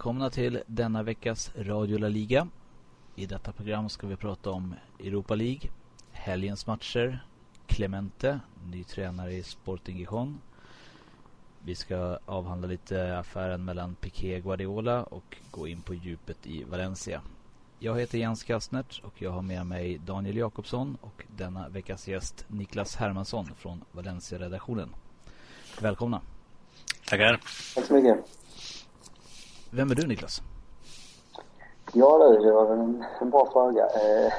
välkomna till denna veckas Radio La Liga. I detta program ska vi prata om Europa League, helgens matcher, Clemente, ny tränare i Sporting Gijon. Vi ska avhandla lite affären mellan Piqué och Guardiola och gå in på djupet i Valencia. Jag heter Jens Kastnert och jag har med mig Daniel Jakobsson och denna veckas gäst Niklas Hermansson från Valencia-redaktionen. Välkomna. Tackar. Tack så mycket. Vem är du Niklas? Ja du, det var en, en bra fråga. Eh,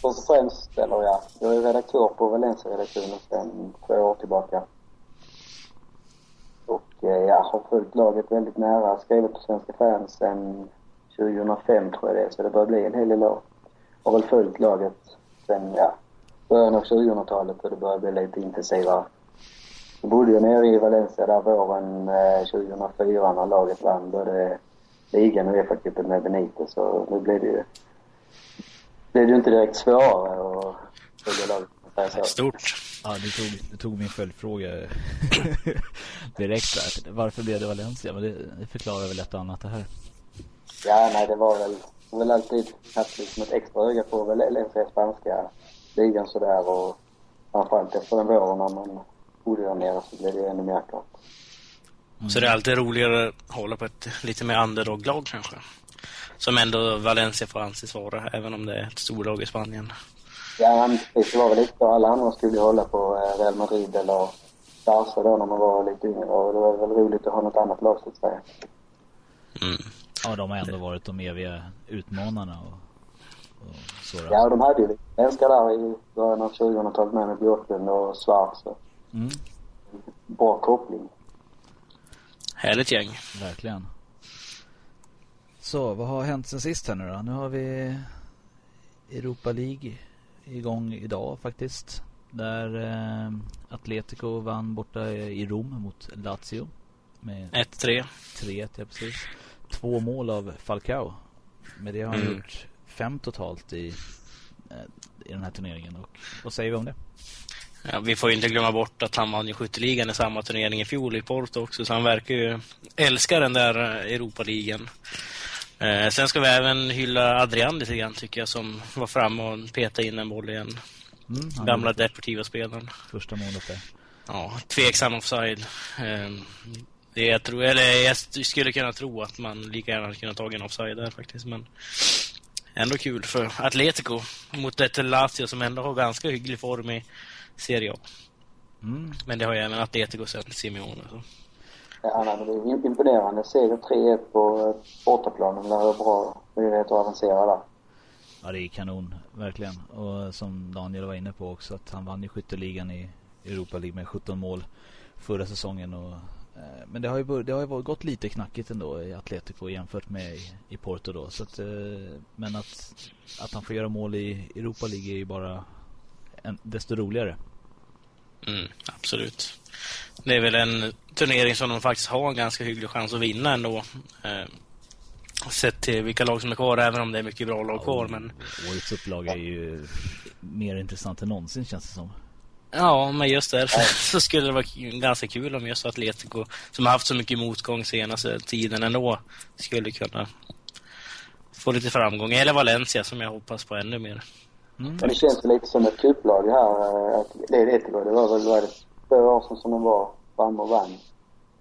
först och främst, eller ja, jag är redaktör på Valencia-redaktionen sedan två år tillbaka. Och eh, jag har följt laget väldigt nära, skrivit på Svenska fans sedan 2005 tror jag det är, så det börjar bli en hel del år. Har väl följt laget sen, ja, början av 2000-talet och det börjar bli lite intensivare. Då bodde jag nere i Valencia där våren eh, 2004 när laget vann både ligan och Uefa-cupen med Benitez. Så nu blir det ju, blir det ju inte direkt svårare att följa laget. Så. Stort. Ja, du tog, du tog min följdfråga direkt där. Varför blev det Valencia? Men det, förklarar väl ett annat det här. Ja, nej det var väl, väl alltid haft liksom ett extra öga på Valencia spanska ligan sådär och framförallt efter den våren när man bodde där nere så blev det ännu mer klart. Mm. Så det är alltid roligare att hålla på ett lite mer underdog-lag kanske. Som ändå Valencia får anses vara, även om det är ett storlag i Spanien. Ja, precis. Det var väl lite så. Alla andra skulle ju hålla på eh, Real Madrid eller Barca då när man var lite yngre. Och det var väl roligt att ha något annat lag så att säga. Mm. Ja, de har ändå varit de eviga utmanarna och, och så. Ja, de hade ju lite svenskar där i början av 2000-talet med, med Björklund och Schwarz. Mm. Bra koppling. Härligt gäng. Verkligen. Så, vad har hänt sen sist här nu då? Nu har vi Europa League igång idag faktiskt. Där eh, Atletico vann borta i Rom mot Lazio. Med 1-3. 3-1, ja precis. Två mål av Falcao. Med det har han Mm. gjort fem totalt i, eh, i den här turneringen. Och vad säger vi om det? Ja, vi får ju inte glömma bort att han vann ju skytteligan i samma turnering i fjol i Porto också, så han verkar ju älska den där eh, Europa-ligan. Eh, sen ska vi även hylla Adrian lite grann tycker jag, som var framme och petade in en boll igen. Mm, Gamla gjorde deportiva spelaren. Första målet där. Ja, tveksam offside. Eh, det jag, tror, eller jag skulle kunna tro att man lika gärna hade kunnat ta en offside där faktiskt, men ändå kul för Atletico mot ett Lazio som ändå har ganska hygglig form i Serie A. Mm. Men det har ju även Atletico sen Simeone. Så. Ja, nej, men det är imponerande. Seger 3-1 på bortaplanen. Det var bra möjlighet att avancera där. Ja, det är kanon, verkligen. Och som Daniel var inne på också, att han vann ju skytteligan i Europa League med 17 mål förra säsongen. Och, eh, men det har, ju, bör- det har ju gått lite knackigt ändå i Atletico jämfört med i, i Porto då. Så att, eh, men att, att han får göra mål i Europa League är ju bara desto roligare. Mm, absolut. Det är väl en turnering som de faktiskt har en ganska hygglig chans att vinna ändå. Eh, sett till vilka lag som är kvar, även om det är mycket bra lag kvar. Men Årets upplag är ju mer intressant än någonsin känns det som. ja, men just därför så skulle det vara ganska kul om just Atletico, som har haft så mycket motgång senaste tiden ändå, skulle kunna få lite framgång. Eller Valencia som jag hoppas på ännu mer. Mm. Men det känns lite som ett kupplag det här. eh, Att det är det det var väl vad två år sedan som de var framme och vann.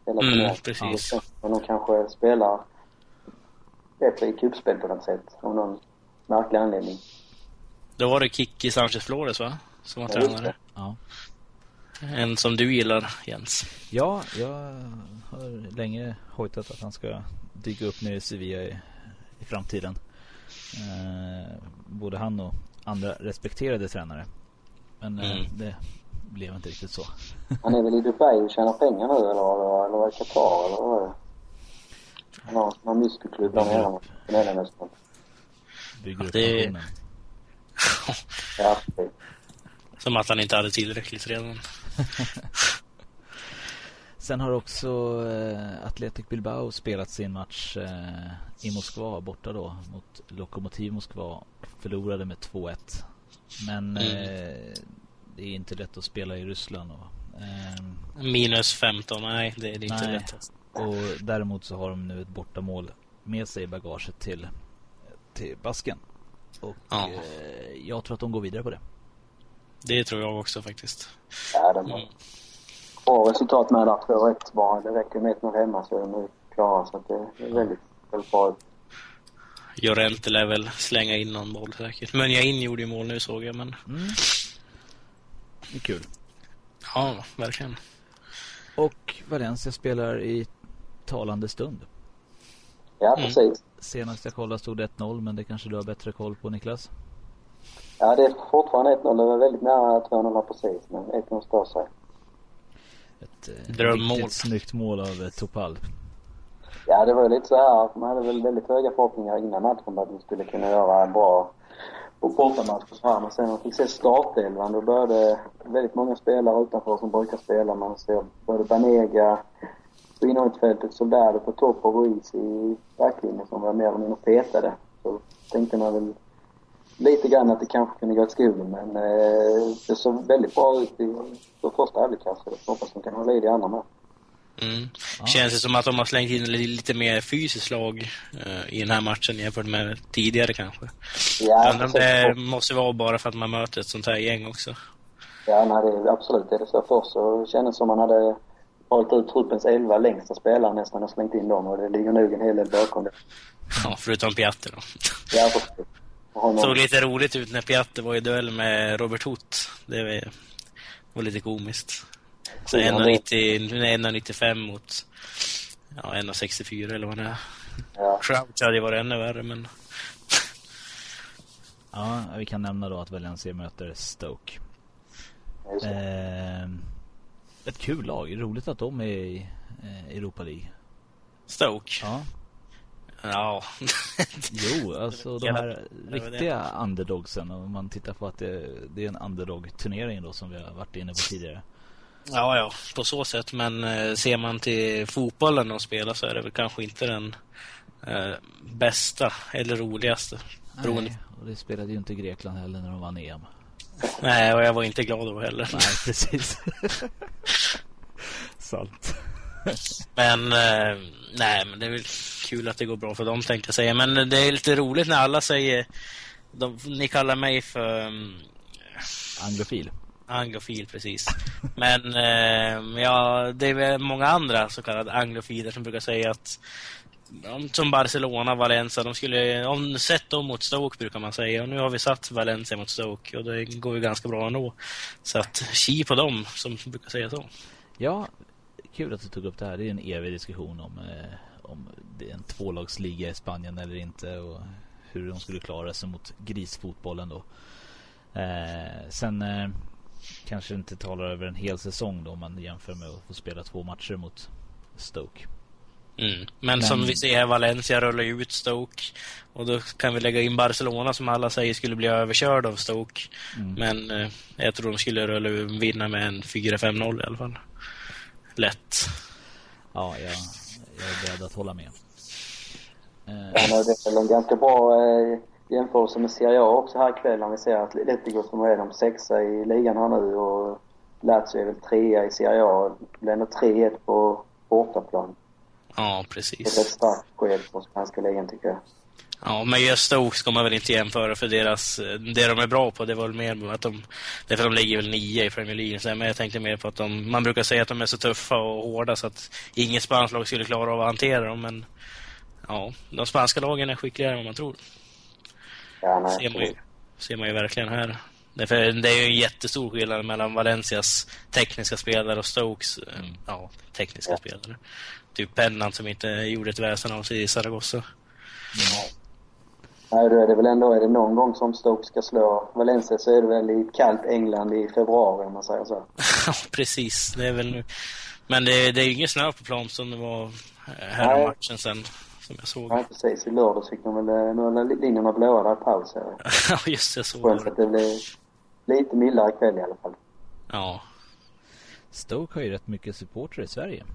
Hela Mm, precis. Som de kanske spelar bättre i kuppspel på något sätt. Av någon märklig anledning. Då var det Kiki Sanchez Flores va? Som var Ja, tränare. Ja. En som du gillar, Jens. Ja, jag har länge hojtat att han ska dyka upp nere i Sevilla i, i framtiden. Eh, både han och andra respekterade tränare. Men eh, Mm. det blev inte riktigt så. Han är väl i Dubai och tjänar pengar nu eller vad det var? Eller det Qatar eller vad var det? Han har någon muskelklubb där nere med Mellanöstern. Bygger upp Det-. Ja. Som att han inte hade tillräckligt redan. Sen har också eh, Athletic Bilbao spelat sin match eh, i Moskva borta då mot Lokomotiv Moskva. Förlorade med 2-1. Men Mm. eh, det är inte lätt att spela i Ryssland. Och, ehm, Minus 15, nej det är inte Nej. lätt. Och däremot så har de nu ett bortamål med sig i bagaget till, till basken. Och Ja. eh, jag tror att de går vidare på det. Det tror jag också faktiskt. Ja, de har Mm. Bra resultat med där. 2-1 bara. Det räcker med 1-0 hemma så är de nu klara. Så att det är väldigt, väldigt bra. Jorente lär väl slänga in någon boll säkert. Men jag in gjorde ju mål nu såg jag, men Mm. Det är kul. ja, verkligen. Och Valencia spelar i talande stund. Ja, Mm. precis. Senast jag kollade stod det 1-0 men det kanske du har bättre koll på Niklas? Ja, det är fortfarande 1-0. Det var väldigt nära 2-0 här precis, men 1-0 står sig. Ett eh, Drömmål. riktigt snyggt mål av eh, Topal. Ja, det var ju lite så här. Man hade väl väldigt höga förhoppningar innan matchen på att de skulle kunna göra en bra på bortamatch och så här. Men sen när man fick se startelvan, då började väldigt många spelare utanför som brukar spela. Man ser både Banega, på innermittfältet, Soldado på topp och Ruiz i backlinjen som var mer eller mindre petade. Så tänkte man väl lite grann att det kanske kunde gå åt skogen men eh, det såg väldigt bra ut i för första halvlek så jag hoppas de kan hålla i det andra med. Mm. Ja. Känns det som att de har slängt in li- lite mer fysiskt lag eh, i den här matchen jämfört med tidigare kanske. Ja, undrar om det måste vara bara för att man möter ett sånt här gäng också. Ja, nej, det är absolut. Är det så först så kändes det som man hade valt ut truppens elva längsta spelare nästan och slängt in dem och det ligger nog en hel del bakom det. Ja, förutom Piatti då. Ja, precis. Honom- Såg lite roligt ut när Piatti var i duell med Robert Hoth. Det var, lite komiskt. Så Ja, det- 1,90 1,95 mot ja, 1,64 eller vad det är. Ja, Crouch hade ju varit ännu värre men Ja, vi kan nämna då att Valencia möter Stoke. det. Eh, ett kul lag. Roligt att de är i eh, Europa League. Stoke. Ja. Ja. Jo, alltså de här riktiga underdogsen. Om man tittar på att det, det är en underdog-turnering då som vi har varit inne på tidigare. ja, ja, på så sätt. Men eh, ser man till fotbollen de spelar så är det väl kanske inte den eh, bästa eller roligaste. Beroende. Nej, och det spelade ju inte Grekland heller när de vann EM. Nej, och jag var inte glad då heller. Nej, precis. Sant. Men eh, nej, men det är väl kul att det går bra för dem tänkte jag säga. Men det är lite roligt när alla säger de, ni kallar mig för um, Anglofil. anglofil precis. Men eh, ja, det är väl många andra så kallade anglofiler som brukar säga att om- som Barcelona, Valencia, de skulle, om sett dem mot Stoke brukar man säga. Och nu har vi satt Valencia mot Stoke och det går ju ganska bra ändå. Så att, ki på dem som brukar säga så. Ja, kul att du tog upp det här. Det är en evig diskussion om, eh, om det är en tvålagsliga i Spanien eller inte och hur de skulle klara sig mot grisfotbollen då. Eh, sen eh, kanske inte talar över en hel säsong då om man jämför med att få spela två matcher mot Stoke. Mm. Men, Men- som vi ser här, Valencia rullar ju ut Stoke. Och då kan vi lägga in Barcelona som alla säger skulle bli överkörd av Stoke. Mm. Men eh, jag tror de skulle rulla, vinna med en 4-5-0 i alla fall. Lätt. Ja, jag, jag är beredd att hålla med. Ja, Eh, men det är väl en ganska bra eh, jämförelse med Serie A också här ikväll när vi ser att Atletico som är de sexa i ligan här nu och Lazio är väl trea i Serie A. Det blir ändå 3-1 på bortaplan. Ja, Det är ett precis. starkt besked för spanska ligan tycker jag. Ja, men just Stoke ska man väl inte jämföra för deras, det de är bra på, det var väl mer att de, därför de ligger väl nio i Premier League, så, men jag tänkte mer på att de, man brukar säga att de är så tuffa och hårda så att inget spanskt lag skulle klara av att hantera dem, men ja, de spanska lagen är skickligare än vad man tror. Ja, nej. ser man ju, ser man ju verkligen här. Därför det är ju en jättestor skillnad mellan Valencias tekniska spelare och Stokes eh, ja, tekniska Ja. spelare. Typ Pennant som inte gjorde ett väsen av sig i Zaragoza. Nej, då är det väl ändå, är det någon gång som Stoke ska slå Valencia så är det väl i kallt England i februari om man säger så. Precis. Det är väl nu. Men det, det är ju ingen snö på plan som det var eh, här Nej. i matchen sen. Som jag såg. Nej, precis. I lördags fick de väl, eh, nu är linjerna blåa där i paus. Ja, just det. Så Skönt var att det. blir lite mildare ikväll i alla fall. Ja. Stoke har ju rätt mycket supportrar i Sverige.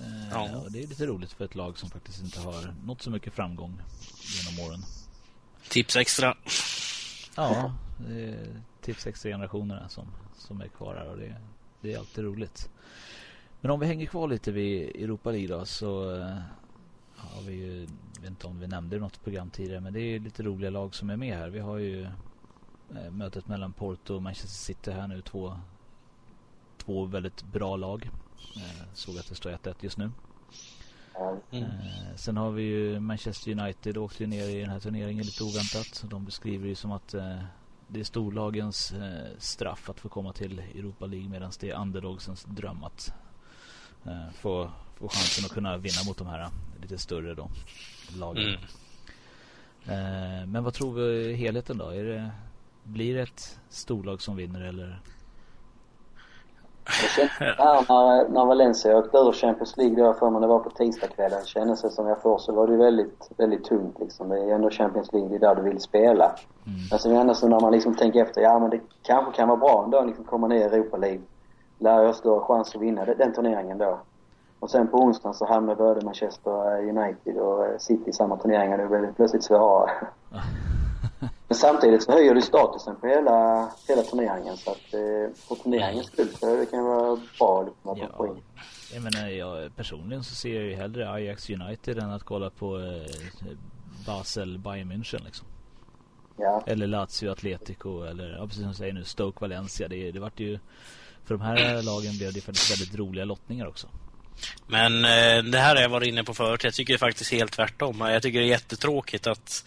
Eh, Ja. Och det är lite roligt för ett lag som faktiskt inte har nått så mycket framgång genom åren. Tips extra. Ja, det är tips extra generationerna som, som är kvar här och det, det är alltid roligt. Men om vi hänger kvar lite vid Europa League då så har vi ju, jag vet inte om vi nämnde något program tidigare men det är lite roliga lag som är med här. Vi har ju uh, mötet mellan Porto och Manchester City här nu. Två, två väldigt bra lag. Uh, såg att det står 1-1 just nu. Mm. sen har vi ju Manchester United åkte ju ner i den här turneringen lite oväntat. De beskriver ju som att det är storlagens straff att få komma till Europa League medan det är underdogsens dröm att eh, få, få chansen att kunna vinna mot de här lite större då, lagen. Mm. Eh, men vad tror vi helheten då? Är det, blir det ett storlag som vinner eller? Här när, när Valencia åkte ur Champions League då för mig det var på tisdagskvällen. Kändes det som jag får så var det väldigt, väldigt tungt liksom. Det är ändå Champions League, det är där du vill spela. Mm. Men sen ändå så när man liksom tänker efter, ja men det kanske kan vara bra ändå liksom komma ner i Europa League. Lär oss då chans att vinna den turneringen då. Och sen på onsdagen så hamnade både Manchester United och City i samma turneringar. Det blev plötsligt svårare. Men samtidigt så höjer det statusen på hela, hela turneringen så att eh, för turneringens skull så det kan vara bra liksom, att ja. in. Jag menar, jag, personligen så ser jag ju hellre Ajax United än att kolla på eh, Basel Bayern München liksom. Ja. Eller Lazio Atletico eller, ja, precis som du säger nu, Stoke Valencia. Det, det vart ju, för de här lagen blev det faktiskt väldigt roliga lottningar också. Men eh, det här har jag varit inne på förut. Jag tycker faktiskt helt tvärtom. Jag tycker det är jättetråkigt att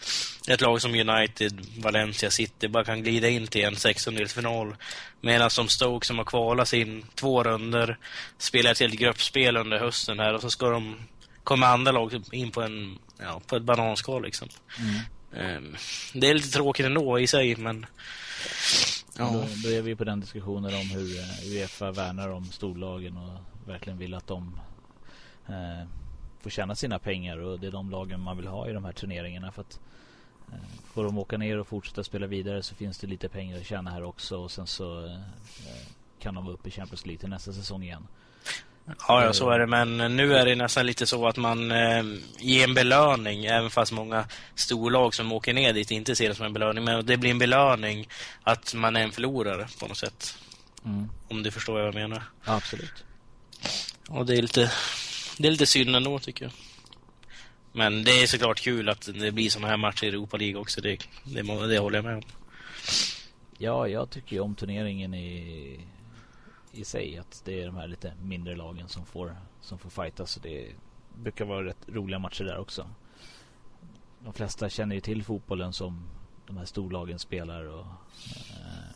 ett lag som United, Valencia City bara kan glida in till en sextondelsfinal. Medan som Stoke som har kvalat sin två runder spelar ett helt gruppspel under hösten här och så ska de komma andra lag in på en ja, på ett bananskal liksom. Mm. Um, det är lite tråkigt ändå i sig men ja. Då, då är vi på den diskussionen om hur eh, Uefa värnar om storlagen och verkligen vill att de eh, får tjäna sina pengar och det är de lagen man vill ha i de här turneringarna för att eh, får de åka ner och fortsätta spela vidare så finns det lite pengar att tjäna här också och sen så eh, kan de vara uppe i Champions League till nästa säsong igen. Ja, ja, så är det. Men nu är det nästan lite så att man eh, ger en belöning, även fast många storlag som åker ner dit inte ser det som en belöning. Men det blir en belöning att man är en förlorare på något sätt. Mm. Om du förstår vad jag menar. Absolut. Och det är lite, det är lite synd ändå tycker jag. Men det är såklart kul att det blir sådana här matcher i Europa League också. Det, det, det håller jag med om. Ja, jag tycker ju om turneringen i, i sig. Att det är de här lite mindre lagen som får, som får fightas. Så det brukar vara rätt roliga matcher där också. De flesta känner ju till fotbollen som de här storlagen spelar. Och, eh,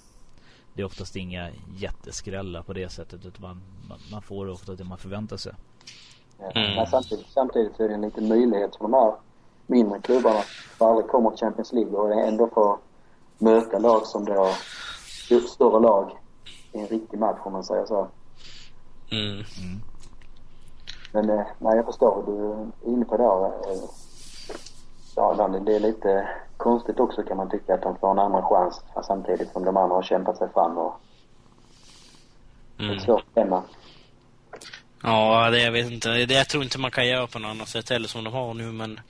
det är oftast inga jätteskrällar på det sättet. Utan man, man, man får ofta det man förväntar sig. Mm. Men samtidigt, samtidigt är det en liten möjlighet för de här mindre klubbarna som aldrig kommer till Champions League och ändå får möta lag som då större lag i en riktig match om man säger så. Mm. Mm. Men eh, nej, jag förstår du är inne på det. Eh, ja, det är lite konstigt också kan man tycka att de får en andra chans samtidigt som de andra har kämpat sig fram och mm. det är svårt stämma. Ja, det jag vet inte. Det, jag tror inte man kan göra på något annat sätt heller som de har nu, men...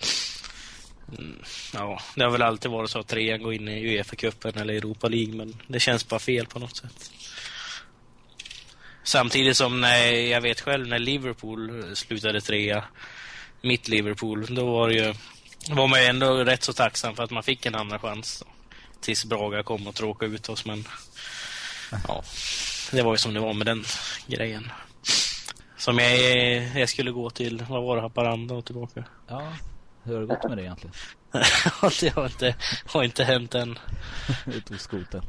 Mm, ja, det har väl alltid varit så att trean går in i Uefa-cupen eller Europa League, men det känns bara fel på något sätt. Samtidigt som när jag vet själv när Liverpool slutade trea, mitt Liverpool, då var det ju var man ju ändå rätt så tacksam för att man fick en andra chans. Då, tills Braga kom och tråkade ut oss, men ja, det var ju som det var med den grejen. Som jag, jag skulle gå till, vad var det, Haparanda och tillbaka. Ja, hur har det gått med det egentligen? det har inte, har inte hänt än. du tog skoten.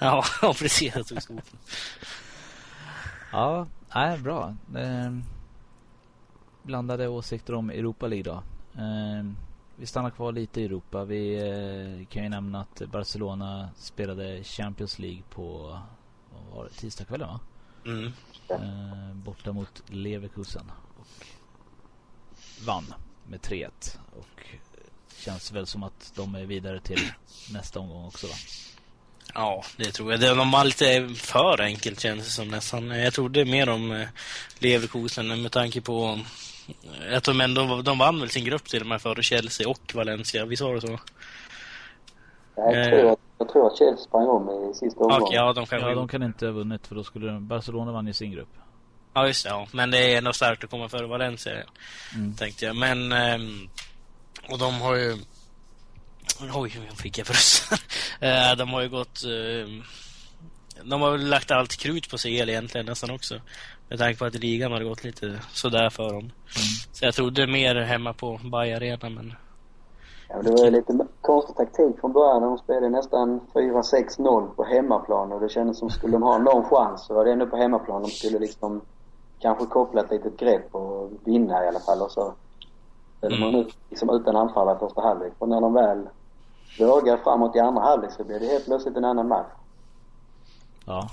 Ja, precis, jag tog skoten. ja, nej, bra. Eh, blandade åsikter om Europa League då. Eh, vi stannar kvar lite i Europa. Vi eh, kan ju nämna att Barcelona spelade Champions League på vad var det, tisdagskvällen va? Mm. Eh, borta mot Leverkusen och vann med 3-1 och känns väl som att de är vidare till nästa omgång också va? Ja, det tror jag. De var lite för enkelt känns det som nästan. Jag trodde mer om eh, Leverkusen med tanke på att de ändå de vann väl sin grupp till och med före Chelsea och Valencia. Vi sa det så? Jag tror, att, jag tror att Chelsea sprang om i sista omgången. Okay, ja, de kan, ja, de kan inte ha vunnit för då skulle Barcelona vann i sin grupp. Ja, just det. Ja. Men det är ändå starkt att komma före Valencia, Mm. tänkte jag. Men... ehm, och de har ju... Oj, nu fick jag bröst. Eh, De har ju gått... ehm, De har väl lagt allt krut på CL egentligen nästan också. Med tanke på att ligan har gått lite sådär för dem. Så jag trodde mer hemma på Bayer Arena, men... Ja, det var ju lite konstig taktik från början. De spelade nästan 4-6-0 på hemmaplan och det kändes som skulle de ha någon chans så var det ändå på hemmaplan. De skulle liksom kanske koppla ett litet grepp och vinna i alla fall och så spelade man ut liksom utan anfall i första halvlek. Och när de väl vågar framåt i andra halvlek så blev det helt plötsligt en annan match. Ja.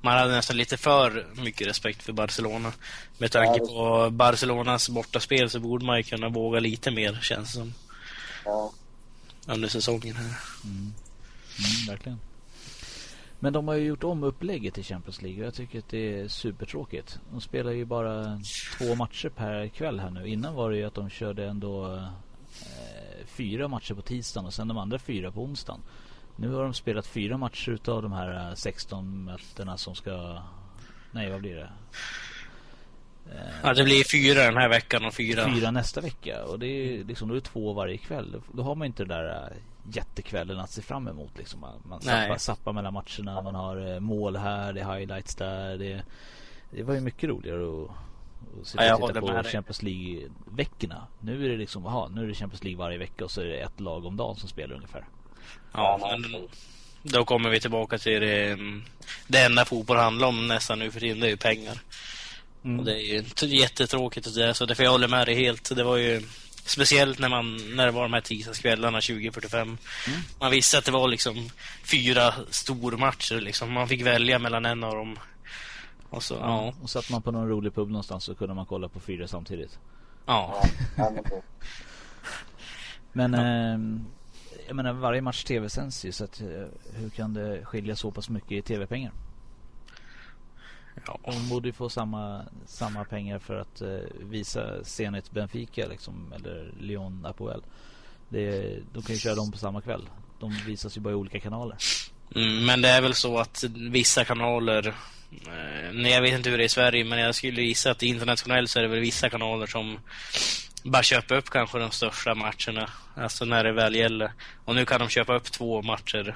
Man hade nästan lite för mycket respekt för Barcelona. Med tanke på Barcelonas bortaspel så borde man ju kunna våga lite mer, känns det som, Ja. under säsongen här. Mm, verkligen. Men de har ju gjort om upplägget i Champions League och jag tycker att det är supertråkigt. De spelar ju bara två matcher per kväll här nu. Innan var det ju att de körde ändå eh, fyra matcher på tisdagen och sen de andra fyra på onsdagen. Nu har de spelat fyra matcher utav de här eh, 16 mötena som ska... Nej, vad blir det? Eh, Ja, det blir fyra den här veckan och fyra... fyra nästa vecka. Och det är liksom, då är det två varje kväll. Då- har man inte den där äh, jättekvällen att se fram emot. Liksom. Man, zappar, zappar mellan matcherna. Man har eh, mål här, det är highlights där. Det, det var ju mycket roligare att, att sitta Ja, och titta på. Champions League-veckorna. Nu är det liksom, aha, nu är det Champions League varje vecka och så är det ett lag om dagen som spelar ungefär. Ja, men då kommer vi tillbaka till det, mm, det enda fotboll handlar om nästan nu för tiden, det är ju pengar. Mm. Och det är ju jättetråkigt och det, så därför jag håller med dig helt. Det var ju speciellt när man, när det var de här tisdagskvällarna 2045. Man visste att det var liksom fyra stormatcher liksom. Man fick välja mellan en av dem. Och så, ja. Och satt man på någon rolig pub någonstans så kunde man kolla på fyra samtidigt. Ja. Ja, ja, men Men ehm, jag menar varje match tv-sänds ju så att eh, hur kan det skilja så pass mycket i tv-pengar? ja. De borde ju få samma, samma pengar för att eh, visa Zenit Benfica liksom, eller Lyon Apoel. Det, de kan ju köra dem på samma kväll. De visas ju bara i olika kanaler. Mm, men det är väl så att vissa kanaler, eh, jag vet inte hur det är i Sverige, men jag skulle gissa att internationellt så är det väl vissa kanaler som bara köpa upp kanske de största matcherna, alltså när det väl gäller. Och nu kan de köpa upp två matcher.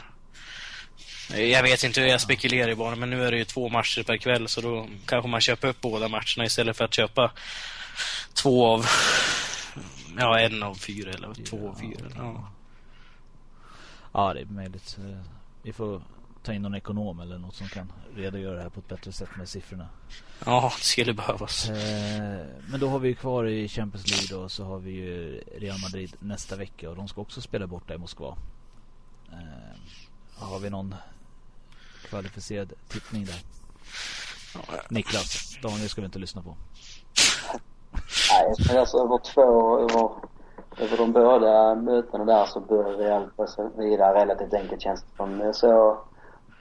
Jag vet inte, jag spekulerar ju bara, men nu är det ju två matcher per kväll så då kanske man köper upp båda matcherna istället för att köpa två av, ja en av fyra eller två av fyra. Ja. Ja, det är möjligt. Eh, vi får ta in någon ekonom eller något som kan redogöra det här på ett bättre sätt med siffrorna. ja, det skulle behövas. Eh, Men då har vi ju kvar i Champions League då så har vi ju Real Madrid nästa vecka och de ska också spela borta i Moskva. Eh, Har vi någon kvalificerad tippning där? Niklas, Daniel ska vi inte lyssna på. Nej, men alltså över två, över, över de båda mötena där så bör Real gå vidare relativt enkelt känns det som. Jag såg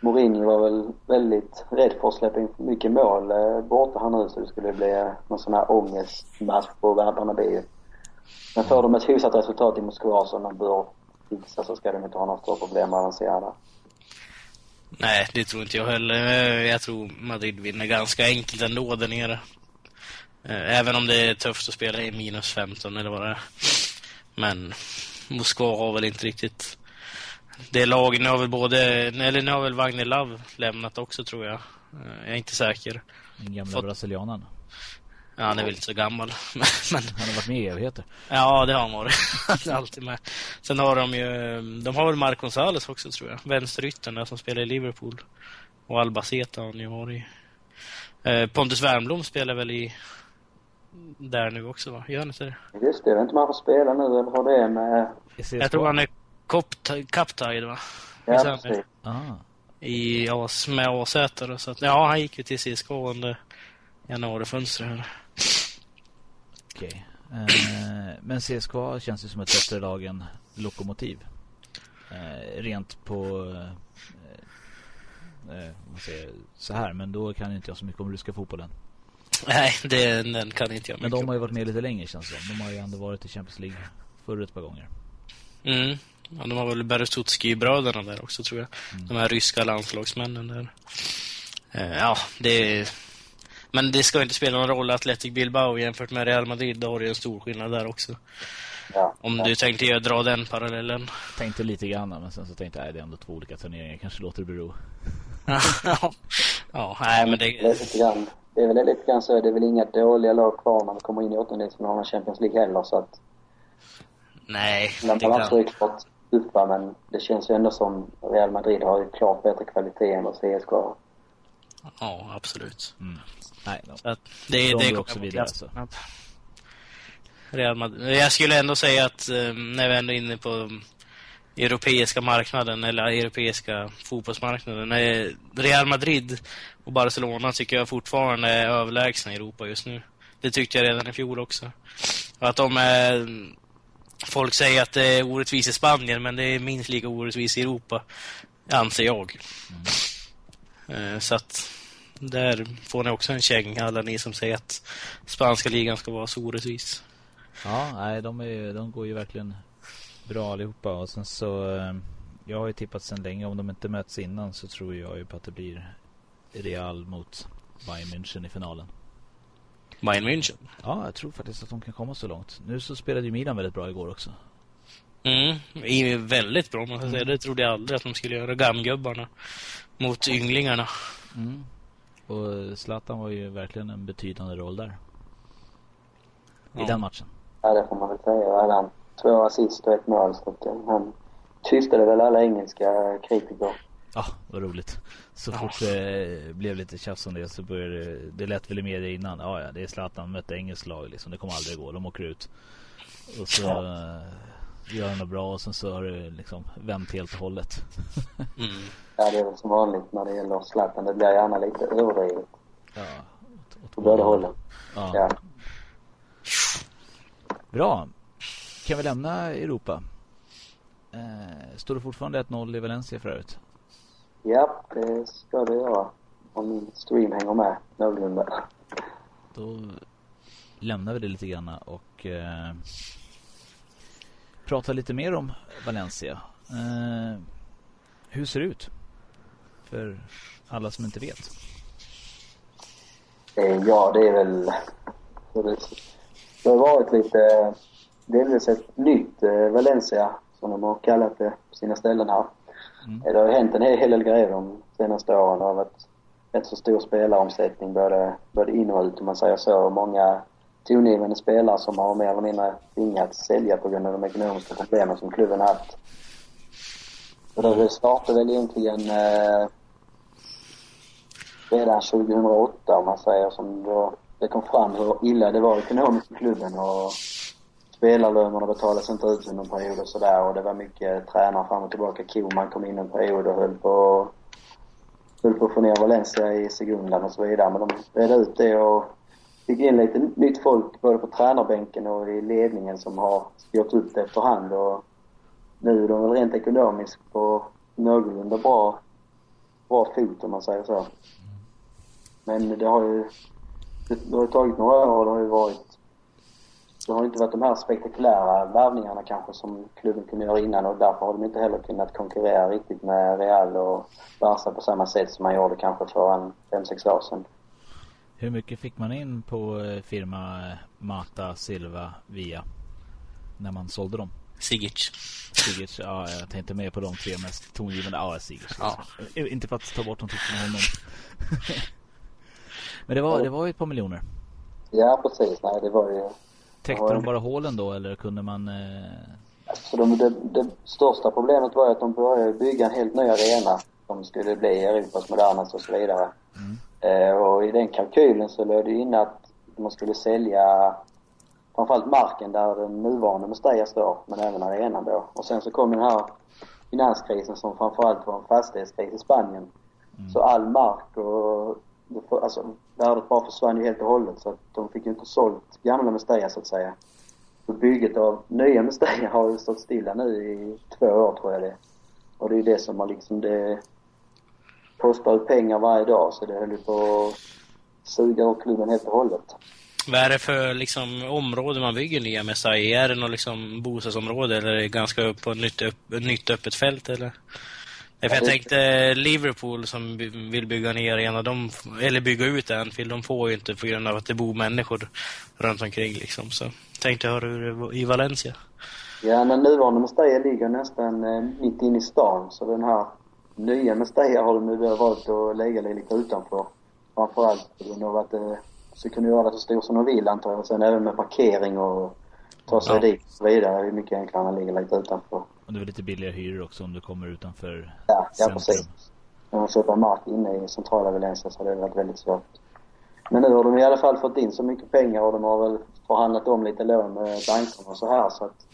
Mourinho var väl väldigt rädd för att släppa in för mycket mål eh, borta här nu så det skulle bli eh, någon sån här ångestmatch på Bernabéu. Men får de ett hyfsat resultat i Moskva som de bör fixa så ska de inte ha några stora problem med att avancera där. Nej, det tror inte jag heller. Eh, jag tror Madrid vinner ganska enkelt ändå där nere. Även om det är tufft att spela i minus 15 eller vad det är. Men Moskva har väl inte riktigt det laget. Nu har väl både, eller nu har väl Wagner Love lämnat också tror jag. Eh, Jag är inte säker. Den gamla Fått- brasilianaren. Ja, han är väl inte så gammal. Men, Han har varit med i evigheter. ja, det har han varit. Han är alltid med. Sen har de ju, de har väl Marc Gonzales också tror jag. Vänsteryttern där som spelar i Liverpool. Och Albaceta har han ju varit. Eh, Pontus Wernbloom spelar väl i där nu också va? Gör han inte det? Just det, jag vet inte om han får spela nu eller hur det är med... I. Jag tror han är Captide va? Ja, det? precis. Ah, I AS, med då, så att, ja han gick ju till CSKA under januarifönstret okej. Eh, men CSKA känns ju som ett bättre lag än Lokomotiv. Eh, rent på... Eh, eh, vad säger så här, men då kan inte jag så mycket om ryska fotbollen. Nej, det, den kan inte jag Men de har ju varit med lite längre känns det. De har ju ändå varit i Champions League förr ett par gånger. Mm. Ja, de har väl Berezutski-bröderna där också tror jag. Mm. De här ryska landslagsmännen där. Eh, ja, det är, Men det ska inte spela någon roll Athletic Bilbao jämfört med Real Madrid. Då har du en stor skillnad där också. Ja. Om ja. du tänkte jag dra den parallellen. Tänkte lite grann men sen så tänkte jag det är ändå två olika turneringar. Kanske låter det bero. ja, ja, nej men det... Det är lite grann, det är väl lite grann så. Det är väl inga dåliga lag kvar när man kommer in i åttondelsfinalen i Champions League heller så att... Nej, Den det balansen är klart tuffa men det känns ju ändå som Real Madrid har ju klart bättre kvalitet än vad CSKA har. Ja, absolut. Mm. Nej, no. Att det, De det kommer också jag vidare, ihåg. så. Att Real Madrid. Jag skulle ändå säga att eh, när vi ändå är inne på europeiska marknaden eller europeiska fotbollsmarknaden. eh, Real Madrid och Barcelona tycker jag fortfarande är överlägsna i Europa just nu. Det tyckte jag redan i fjol också. Att de är... Folk säger att det är orättvist i Spanien, men det är minst lika orättvist i Europa. Anser jag. Eh, Så att där får ni också en käng, alla ni som säger att spanska ligan ska vara så orättvis. Ja, nej, de, är, de går ju verkligen bra allihopa. Och sen så, eh, jag har ju tippat sedan länge. Om de inte möts innan så tror jag ju på att det blir Real mot Bayern München i finalen. Bayern München. Ja, jag tror faktiskt att de kan komma så långt. Nu så spelade ju Milan väldigt bra igår också. Mm, är väldigt bra måste jag säga. Det trodde jag aldrig att de skulle göra, gamgubbarna. Mot ynglingarna. Mm. Och Zlatan var ju verkligen en betydande roll där. I Ja. den matchen. Ja, det får man väl säga. Han två assist och ett mål eh, han tystade väl alla engelska kritiker. Ja, vad roligt. Så Ja. fort det blev lite tjafs om det så började det, det lät väl i media innan. Ja, ja, det är Zlatan mötte engelskt lag liksom. Det kommer aldrig gå. De åker ut. Och så eh, gör han det bra och sen så har det liksom vänt helt och hållet. Mm. Ja, det är väl som vanligt när det gäller Zlatan. Det blir gärna lite överdrivet Ja, på båda hållen. Ja. Ja. Bra. Kan vi lämna Europa? Eh, står det fortfarande 1-0 i Valencia förut? Ja, det ska det göra. Om min stream hänger med någorlunda. Då lämnar vi det lite grann och eh, pratar lite mer om Valencia. Eh, hur ser det ut? För alla som inte vet. Eh, Ja, det är väl... det har varit lite... Delvis ett nytt eh, Valencia, som de har kallat det på sina ställen här. Mm. Det har ju hänt en hel del grejer de senaste åren. Det har varit rätt så stor spelaromsättning både, både in och ut om man säger så. Många tongivande spelare som har mer eller mindre tvingats sälja på grund av de ekonomiska problemen som klubben har haft. Och det startade väl egentligen eh, redan 2008 om man säger som då det kom fram hur illa det var ekonomiskt i klubben och spelarlönerna betalades inte ut under en period och sådär och det var mycket tränare fram och tillbaka. Koman kom in en period och höll på höll på att få ner Valencia i Segundan och så vidare men de redde ut det och fick in lite nytt folk både på tränarbänken och i ledningen som har gjort upp det efterhand och nu är de väl rent ekonomiskt på någorlunda bra, bra fot om man säger så. Men det har ju, det har ju tagit några år och det har ju varit, det har inte varit de här spektakulära värvningarna kanske som klubben kunde göra innan och därför har de inte heller kunnat konkurrera riktigt med Real och Barca på samma sätt som man gjorde kanske för en fem sex år sedan. Hur mycket fick man in på eh, firma eh, Mata, Silva, Via? När man sålde dem? Sigic. Sigurds, ja jag tänkte mer på de tre mest tongivande. Ja, Sigurds. Ja. Eh, Inte för att ta bort någonting från honom. Men det var, det var ju ett par miljoner. Ja precis, nej det var ju Täckte Ja. de bara hålen då eller kunde man... Eh... Så de, det, det största problemet var att de började bygga en helt ny arena som skulle bli Europas modernaste och så vidare. Mm. Eh, och i den kalkylen så låg det inne att man skulle sälja framförallt marken där den nuvarande Mestalla står, men även arenan då. Och sen så kom den här finanskrisen som framförallt var en fastighetskris i Spanien. Så all mark och alltså, värdet bara försvann ju helt och hållet så att de fick ju inte sålt gamla Mestalla så att säga. Så bygget av nya Mestalla har ju stått stilla nu i två år tror jag det är. Och det är ju det som har liksom det kostar ju pengar varje dag så det höll ju på att suga ur klubben helt och hållet. Vad är det för liksom, område man bygger nya Messiah? Är det något liksom, bostadsområde eller är det ganska upp på nytt, upp, nytt öppet fält eller? För jag tänkte Liverpool som vill bygga en arena, de, eller bygga ut Anfield, de får ju inte på grund av att det bor människor runt omkring liksom. Så tänkte höra hur det i Valencia. Ja, den nuvarande Mestalla ligger nästan eh, mitt inne i stan, så den här nya Mestalla har de nu valt att lägga lite utanför. Framförallt på grund av att det ska kunna göra det så stor som de vill antar jag. Sen även med parkering och ta sig ja. dit och så vidare. Det är mycket enklare man ligger lite utanför. Och det är lite billigare hyror också om du kommer utanför Ja, ja precis. Om man köper mark inne i centrala Valencia så hade det varit väldigt svårt. Men nu har de i alla fall fått in så mycket pengar och de har väl förhandlat om lite lån med bankerna och så här så att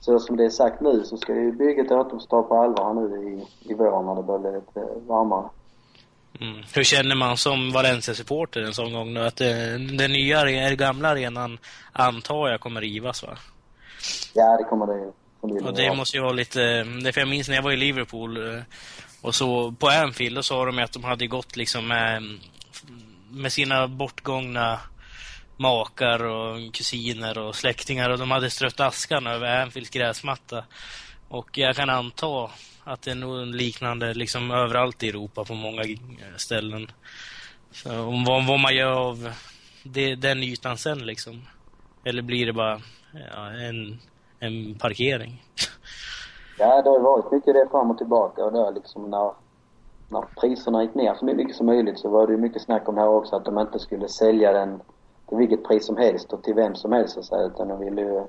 så som det är sagt nu så ska ju bygget återuppstå på allvar nu i, i vår när det börjar bli lite varmare. Mm. Hur känner man som Valencia-supporter en sån gång nu? Att det, den nya, den gamla arenan antar jag kommer rivas va? Ja, det kommer det ju. Och det måste ju vara lite... För jag minns när jag var i Liverpool eh, och så på Anfield, då sa de att de hade gått liksom med, med sina bortgångna makar och kusiner och släktingar och de hade strött askan över Anfields gräsmatta. Och jag kan anta att det är nog liknande liksom överallt i Europa på många ställen. Så, om vad, vad man gör av det, den ytan sen liksom. Eller blir det bara ja, en, en parkering? Ja, det har varit mycket det fram och tillbaka och då liksom när, när priserna gick ner så mycket som möjligt så var det ju mycket snack om här också att de inte skulle sälja den till vilket pris som helst och till vem som helst så att säga, utan de ville ju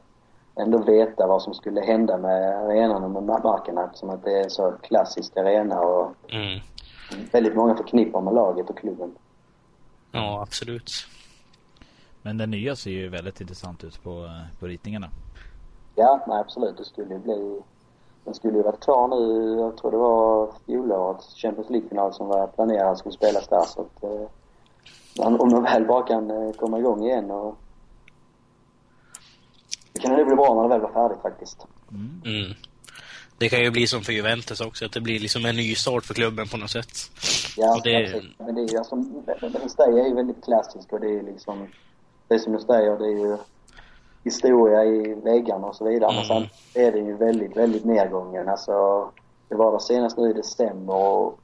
ändå veta vad som skulle hända med arenan och med marken eftersom att det är så klassisk arena och mm. väldigt många förknippar med laget och klubben. Ja, absolut. Men den nya ser ju väldigt intressant ut på, på ritningarna. Ja, nej, absolut. Det skulle ju bli... Den skulle ju varit klar nu, jag tror det var fjolårets Champions League-final som var planerad skulle spelas där så att eh, om de väl bara kan eh, komma igång igen och det kan nog bli bra när det väl var färdigt faktiskt. Mm. Mm. Det kan ju bli som för Juventus också, att det blir liksom en ny start för klubben på något sätt. Ja, och det... men det är ju alltså, Mestalla är ju väldigt klassisk och det är liksom, det är som du säger, det är ju historia i väggarna och så vidare. Mm. Men sen är det ju väldigt, väldigt nedgången. Alltså, det var det senast nu i december och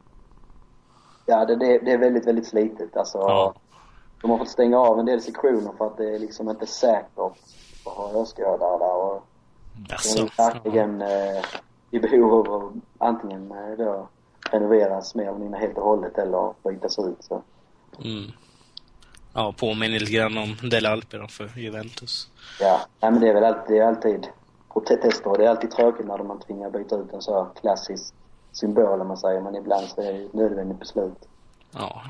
ja, det, det, det är väldigt, väldigt slitet. Alltså, ja. de har fått stänga av en del sektioner för att det är liksom inte säkert att ha åskådare där och. Det är verkligen eh, i behov av antingen eh, då renoveras mer eller mindre helt och hållet eller bytas ut så. Mm. Ja, påminner lite grann om Del Alpe för Juventus. Ja, nej, men det är väl alltid, det är alltid protester och det är alltid tråkigt när man tvingar byta ut en så klassisk symbol om man säger, men ibland så är det ett nödvändigt beslut. Ja.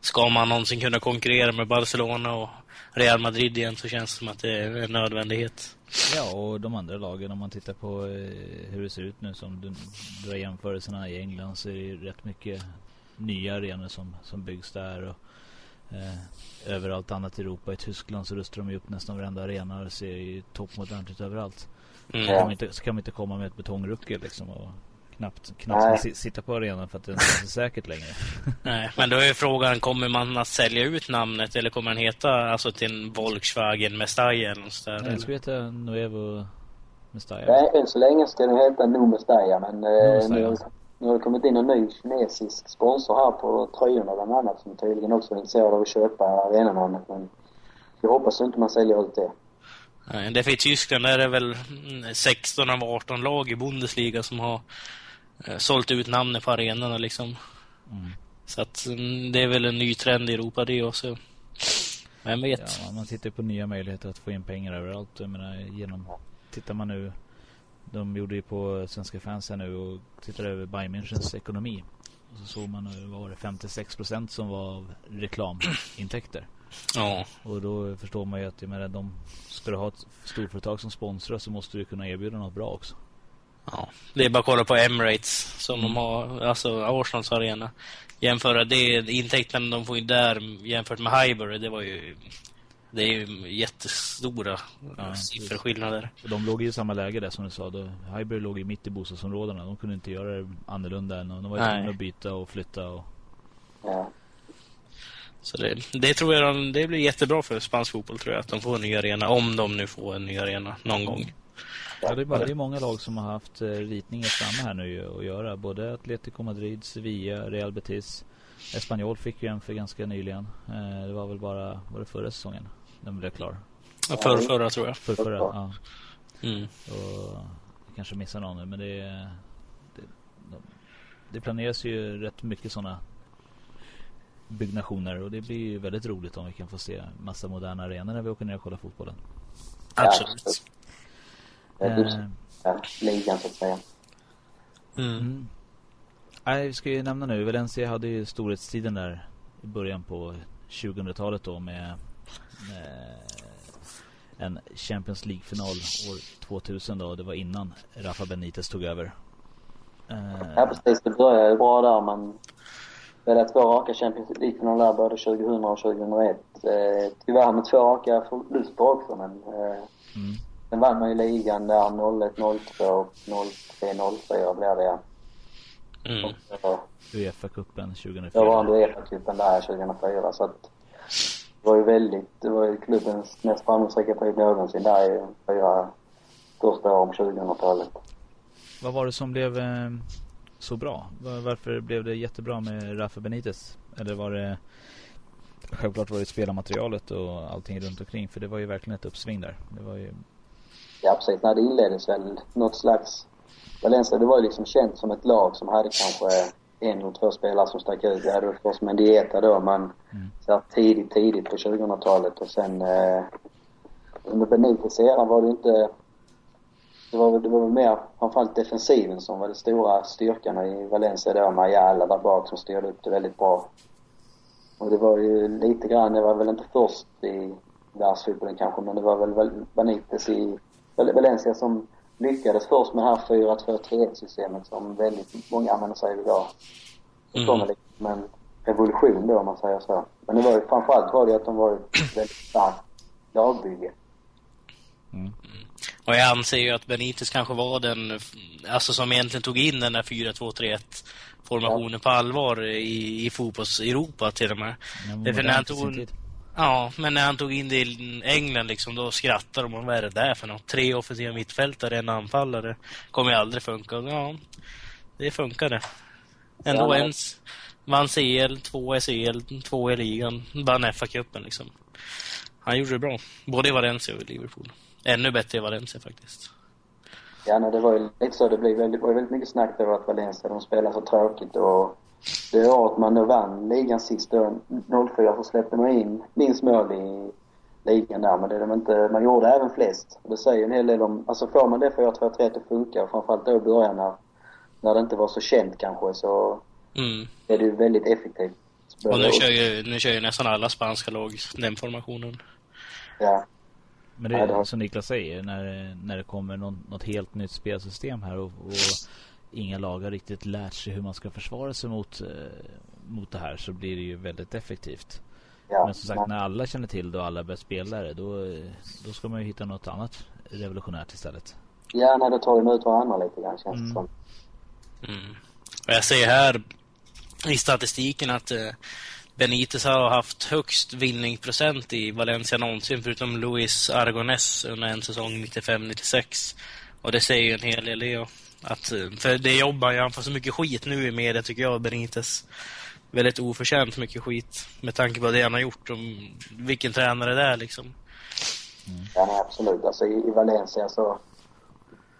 Ska man någonsin kunna konkurrera med Barcelona och Real Madrid igen så känns det som att det är en nödvändighet. Ja, och de andra lagen om man tittar på eh, hur det ser ut nu som du drar jämförelserna i England så är det rätt mycket nya arenor som, som byggs där och eh, överallt annat i Europa. I Tyskland så rustar de ju upp nästan varenda arena och ser ju toppmodernt ut överallt. Mm. Så, kan man inte, så kan man inte komma med ett betongruckel liksom och knappt, knappt sitta på arenan för att det inte är så säkert längre. Nej, men då är frågan, kommer man att sälja ut namnet eller kommer den heta alltså till Volkswagen Mestalla eller något sådär? Nej, det skulle heta Nuevo Mestalla. Nej, än så länge ska den heta Nu Mestalla, men eh, nu, har det kommit in en ny kinesisk sponsor här på tröjorna bland annat som tydligen också är intresserad av att köpa arenanamnet, men jag hoppas inte man säljer ut det. Nej, därför i Tyskland är det väl 16 av 18 lag i Bundesliga som har eh, sålt ut namnet på arenorna liksom. Mm. Så att mm, det är väl en ny trend i Europa det också. Vem vet? Ja, man tittar på nya möjligheter att få in pengar överallt. Jag menar, genom, tittar man nu, de gjorde ju på Svenska fans här nu och tittade över Bayern Münchens ekonomi. Och så såg man nu, vad var det, 56 procent som var av reklamintäkter. Ja. Och då förstår man ju att, jag menar, de, ska du ha ett storföretag som sponsrar så måste du kunna erbjuda något bra också. Ja, det är bara att kolla på Emirates som mm. de har, alltså Arsenals arena. Jämföra det, intäkterna de får in där jämfört med Highbury, det var ju det är ju jättestora ja, sifferskillnader. De låg ju i samma läge där som du sa. Då, Highbury låg ju mitt i bostadsområdena. De kunde inte göra det annorlunda än de var tvungna att byta och flytta. Och... Ja. Så det, det tror jag det blir jättebra för spansk fotboll tror jag att de får en ny arena. Om de nu får en ny arena någon gång. Ja, det är, bara, det är många lag som har haft eh, ritningar framme här nu att göra. Både Atletico Madrid, Sevilla, Real Betis. Espanyol fick ju en för ganska nyligen. Eh, det var väl bara, var det förra säsongen? Den blev klar. Ja, förra, förra tror jag. För förra, ja. Mm. Och jag kanske missar någon nu, men det, det, det planeras ju rätt mycket sådana byggnationer och det blir ju väldigt roligt om vi kan få se massa moderna arenor när vi åker ner och kollar fotbollen. Absolut. Ja, Eh, ja, ligan så att säga. Mm. Mm. Nej, vi ska ju nämna nu. Valencia hade ju storhetstiden där i början på 2000-talet då med en Champions League-final år 2000 då. Det var innan Rafa Benitez tog över. Eh, Ja, precis. Det började ju bra där, men spelade två raka Champions League-finaler där både 2000 och 2001. Eh, tyvärr med två raka förluster också, men eh, mm. sen vann man ju ligan där 01, 02 och 03, 04 blev det ja. Mm. Eh, Uefa-cupen 2004. Jag vann Uefa-cupen där 2004 så att det var ju väldigt, det var ju klubbens mest framgångsrika period någonsin där i fyra första åren på 2000-talet. Vad var det som blev eh, så bra? Var, varför blev det jättebra med Rafa Benitez? Eller var det Självklart var det spelarmaterialet och allting runt omkring för det var ju verkligen ett uppsving där. Det var ju Ja precis, när det inleddes väl något slags Valencia, det var ju liksom känt som ett lag som hade kanske en eller två spelare som stack ut. Vi hade först Mendieta då, men Mm. så tidigt, tidigt på 2000-talet och sen eh, under Benites era var det inte det var, det var väl mer framförallt defensiven som var den stora styrkan i Valencia då med Ayala där bak som styrde upp det väldigt bra. Och det var ju lite grann, det var väl inte först i världsfotbollen kanske, men det var väl Benitez i Val- Valencia som lyckades först med det här 4-2-3-1 systemet som väldigt många använder sig av idag. Det Mm. kom väl liksom som en revolution då om man säger så. Men det var ju framförallt var det att de var ett väldigt starkt lagbygge. mm. Och jag anser ju att Benitez kanske var den, alltså som egentligen tog in den där 4-2-3-1 formationen på allvar i, i fotbolls-Europa till och med. Är för när han tog-. Ja, men när han tog in det i England liksom, då skrattade de. Vad är det där för något? Tre offensiva mittfältare, en anfallare. Kommer ju aldrig funka. Ja, det funkade. Ändå Ja, ens vann CL, två SEL, två i ligan, vann FA-cupen liksom. Han gjorde det bra. Både i Valencia och i Liverpool. Ännu bättre i Valencia faktiskt. Ja, nej, det var ju lite så. Det blev väldigt, var ju väldigt mycket snack över att Valencia, de spelar så tråkigt och det året man nu vann ligan sist då, 04, så släppte man in minst mål i ligan där. Men det de inte, man gjorde även flest. Och det säger ju en hel del om, alltså får man det 4-2-3 att funka och framförallt då i början när, när det inte var så känt kanske så Mm. är det ju väldigt effektivt. Och nu kör, ju, nu kör ju nästan alla spanska lag den formationen. Ja. Men det är som Niklas säger, när, när det kommer någon, något helt nytt spelsystem här och, och inga lag har riktigt lärt sig hur man ska försvara sig mot, eh, mot det här så blir det ju väldigt effektivt. ja. Men som sagt, när alla känner till det och alla börjar spela det, då, då ska man ju hitta något annat revolutionärt istället. Ja, nej, då tar de ut varandra lite grann känns det Mm. som. Mm. Och jag ser här i statistiken att eh, Benitez har haft högst vinningsprocent i Valencia någonsin, förutom Luis Aragonés under en säsong 95-96. Och det säger ju en hel del, det. Att eh, För det jobbar ju, han får så mycket skit nu i media tycker jag, Benitez. Väldigt oförtjänt mycket skit, med tanke på det han har gjort och vilken tränare det är liksom. Ja, nej, absolut. Alltså i, i Valencia så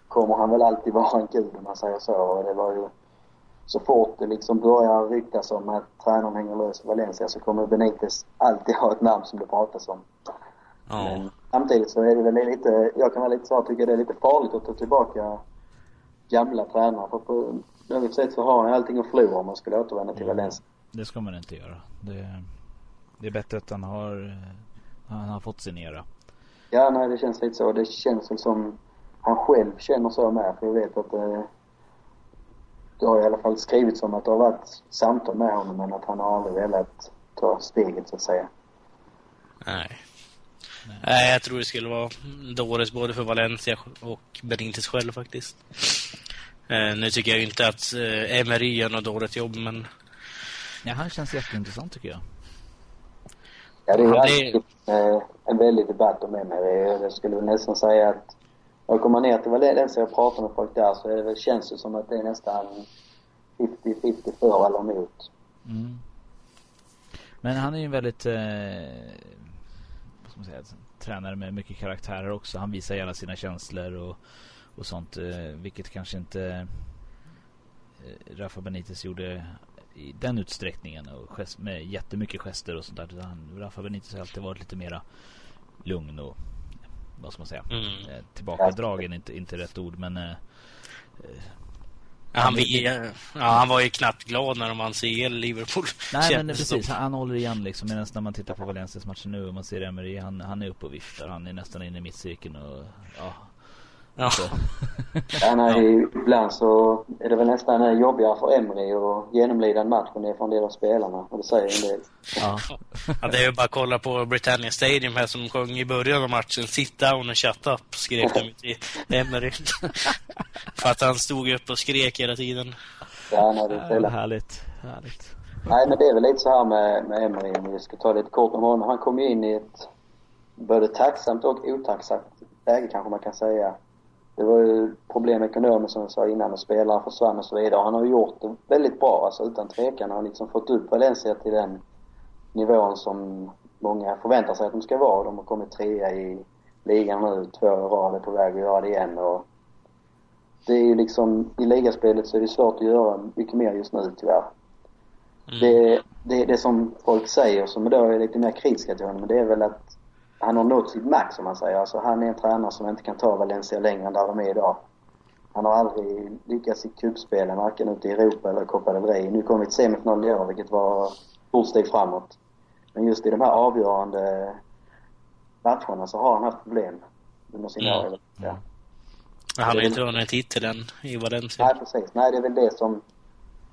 kommer han väl alltid vara en gud om man säger så. Och det var ju så fort det liksom börjar ryktas om att tränaren hänger lös i Valencia så kommer Benitez alltid ha ett namn som det pratas om. Men samtidigt så är det väl lite, jag kan vara lite så tycka det är lite farligt att ta tillbaka gamla tränare. För på något sätt så har han allting att förlora om man skulle återvända till Mm. Valencia. Det ska man inte göra. Det, det är bättre att han har, han har fått sin era. Ja, nej det känns lite så. Det känns väl som han själv känner så med. För jag vet att eh, det har i alla fall skrivits om att det har varit samtal med honom men att han har aldrig velat ta steget så att säga. Nej. Nej, jag tror det skulle vara dåligt både för Valencia och Benitez själv faktiskt. Eh, nu tycker jag inte att eh, Emery gör något dåligt jobb, men Ja, han känns jätteintressant tycker jag. Ja, det är alltid eh, en väldig debatt om Emery. Jag skulle nästan säga att åker man ner till Valencia och pratar med folk där så är det väl, känns det som att det är nästan 50-50 för eller emot. Mm. Men han är ju en väldigt, eh, vad ska man säga, tränare med mycket karaktärer också. Han visar gärna sina känslor och, och sånt. Eh, vilket kanske inte eh, Rafa Benitez gjorde i den utsträckningen och gest, med jättemycket gester och sånt där. Han, Rafa Benitez har alltid varit lite mera lugn och vad ska man säga? Mm. Eh, tillbakadragen, inte, inte rätt ord men eh, han, ja, han var ju knappt glad när de vann CL Liverpool. Nej men precis, han, han håller igen liksom. Medan när man tittar på Valencias matcher nu och man ser Emery, han, han är uppe och viftar. Han är nästan inne i mittcirkeln och ja. Ja. ja nej, ibland så är det väl nästan jobbigare för Emery att genomlida en match än det är för en del av spelarna. Och det säger en del. Ja. ja, det är ju bara att kolla på Britannia Stadium här som sjöng i början av matchen. Sit down and shut up, skrek de till Emery. för att han stod upp och skrek hela tiden. Ja, nej, det är ja, härligt. härligt. Nej, men det är väl lite så här med, med Emery, om vi ska ta lite kort om honom. Han kom ju in i ett både tacksamt och otacksamt läge kanske man kan säga. Det var ju problem ekonomiskt som jag sa innan och spelare försvann och så vidare. Han har gjort det väldigt bra alltså utan tvekan. Han har liksom fått upp Valencia till den nivån som många förväntar sig att de ska vara. De har kommit trea i ligan nu, två år rad, är på väg att göra det igen och det är ju liksom, i ligaspelet så är det svårt att göra mycket mer just nu tyvärr. Mm. Det, det, det som folk säger som då är lite mer kritiska till honom, det är väl att han har nått sitt max som man säger. Alltså han är en tränare som inte kan ta Valencia längre än där de är idag. Han har aldrig lyckats i cupspelen, varken ute i Europa eller Copa del Rey. Nu kom vi till semifinal i år, vilket var stort steg framåt. Men just i de här avgörande matcherna så har han haft problem under sina mm. år. Ja. Han har ju inte vunnit titeln i Valencia. Nej, precis. Nej, det är väl det som,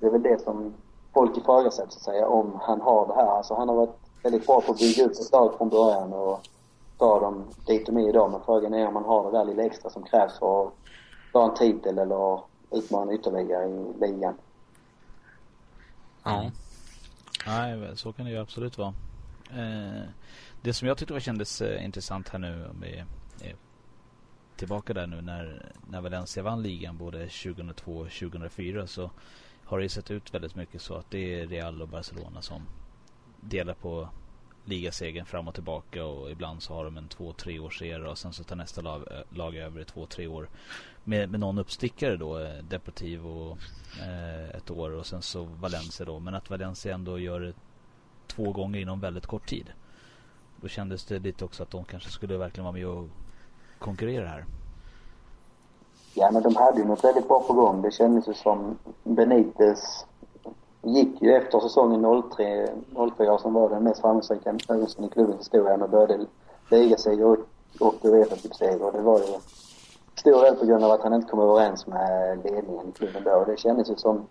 det är väl det som folk ifrågasätter, så att säga, om han har det här. Alltså han har varit väldigt bra på att bygga upp ett lag från början och ta dem dit de är idag. Men frågan är om man har det där lilla extra som krävs för att ta en titel eller utmana ytterligare i ligan. Ja. Nej, så kan det ju absolut vara. Eh, det som jag tyckte var kändes eh, intressant här nu, om vi är tillbaka där nu när, när Valencia vann ligan både 2002 och 2004 så har det ju sett ut väldigt mycket så att det är Real och Barcelona som delar på ligasegern fram och tillbaka och ibland så har de en två, tre års era och sen så tar nästa lag, eh, lag över i två, tre år med, med någon uppstickare då, eh, Deportivo eh, ett år och sen så Valencia då. Men att Valencia ändå gör det två gånger inom väldigt kort tid. Då kändes det lite också att de kanske skulle verkligen vara med och konkurrera här. Ja, men de hade ju något väldigt bra på gång. Det kändes ju som Benites gick ju efter säsongen 03, 04 som var den mest framgångsrika någonsin i klubbens historia med både ligaseger och, och Uefa-cupseger. Det var ju stor del på grund av att han inte kom överens med ledningen i klubben då. Det kändes ju som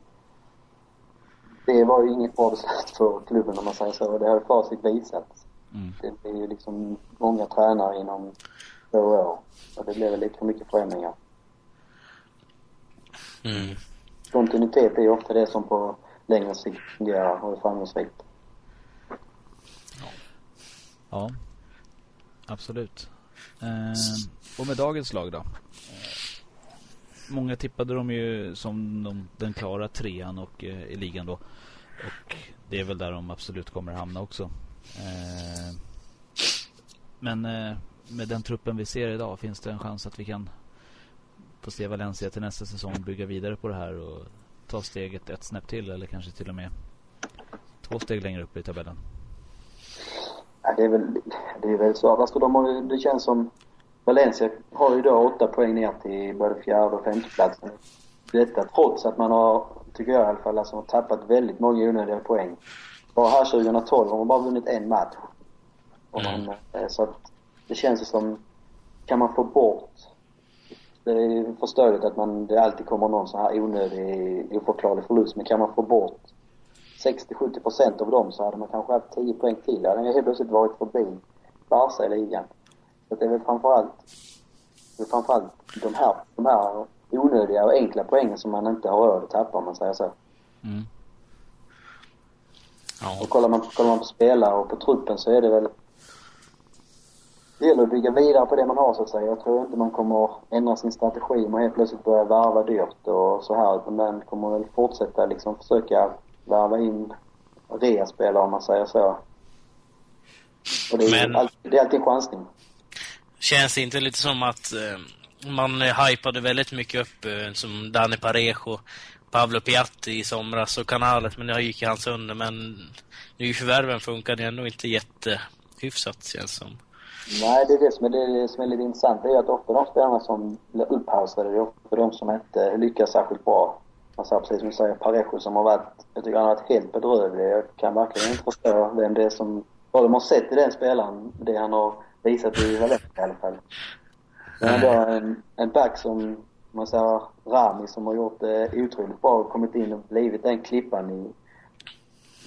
det var ju inget bra beslut för klubben om man säger så. Det har ju facit visat. Mm. Det är ju liksom många tränare inom två år. Och det blev väl lite för mycket förändringar. Mm. Kontinuitet är ju ofta det som på längre sikt fungerar och är framgångsrikt. Ja. ja. Absolut. Eh, och med dagens lag då? Eh, många tippade de ju som de, den klara trean och, eh, i ligan då. Och det är väl där de absolut kommer hamna också. Eh, men eh, med den truppen vi ser idag finns det en chans att vi kan få se Valencia till nästa säsong bygga vidare på det här och ta steget ett snäpp till eller kanske till och med två steg längre upp i tabellen? Ja, det är väl, det är väl så. Alltså de har, det känns som Valencia har ju då åtta poäng ner till både fjärde och femteplatsen. Detta trots att man har, tycker jag i alla fall, alltså, har tappat väldigt många onödiga poäng. Bara här 2012 har man bara vunnit en match. Man, mm. Så att det känns som, kan man få bort det är förståeligt att man, det alltid kommer någon så här onödig, oförklarlig förlust. Men kan man få bort 60-70 procent av dem så hade man kanske haft 10 poäng till. Ja, den har helt plötsligt varit förbi Barca i ligan. Så det är väl framförallt, det är framförallt de här, de här onödiga och enkla poängen som man inte har råd att tappa om man säger så. Mm. Ja. Och kollar man, kollar man på spelare och på truppen så är det väl det gäller att bygga vidare på det man har så att säga. Jag tror inte man kommer ändra sin strategi om man helt plötsligt börjar varva dyrt och så här. Utan man kommer väl fortsätta liksom försöka värva in reaspelare om man säger så. Och det är, Men- alltid, det är alltid en chansning. Känns det inte lite som att eh, man hypade väldigt mycket upp eh, som Dani Parejo, Pablo Piatti i somras och kanalet, men det gick ju han sönder. Men nyförvärven funkade ändå inte jättehyfsat känns som. Nej, det är det som är, det som är lite intressant. Det är att ofta de spelarna som blir upphausade, det är ofta de som inte lyckas särskilt bra. Man säger precis som du säger, Parejo som har varit, jag tycker han har varit helt bedrövlig. Jag kan verkligen inte förstå vem det är som, vad de har sett i den spelaren, det han har visat i Valencia i alla fall. Men då en, en back som, man säger Rami som har gjort det otroligt bra och kommit in och blivit den klippan i,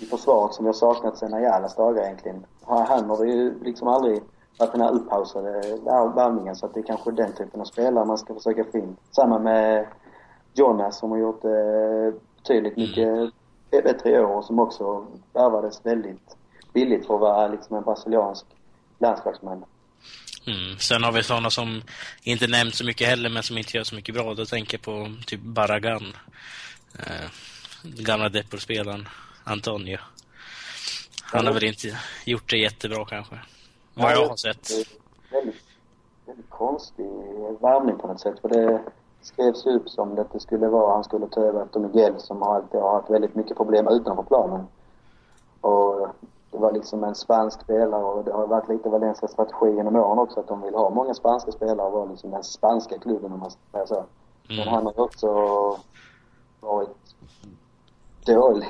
i försvaret som jag saknat sedan Ayalas dagar egentligen. Han har ju liksom aldrig varit den här upphausade värvningen så att det är kanske den typen av spelare man ska försöka få in. Samma med Jonas som har gjort det betydligt mycket bättre i år och som också värvades väldigt billigt för att vara liksom en brasiliansk landslagsman. Mm. Sen har vi sådana som inte nämnt så mycket heller, men som inte gör så mycket bra. Då tänker jag på typ Barragan. Eh, gamla Depor-spelaren Antonio. Han har väl inte gjort det jättebra kanske. Vad jag har sett. Väldigt, väldigt konstig värvning på något sätt. För det skrevs upp som att det skulle vara, han skulle ta över efter Miguel som alltid har haft väldigt mycket problem utanför planen. Och det var liksom en spansk spelare och det har varit lite Valencias strategi genom åren också att de vill ha många spanska spelare och vara liksom den spanska klubben om man säga så. Men Mm. han har också varit dålig.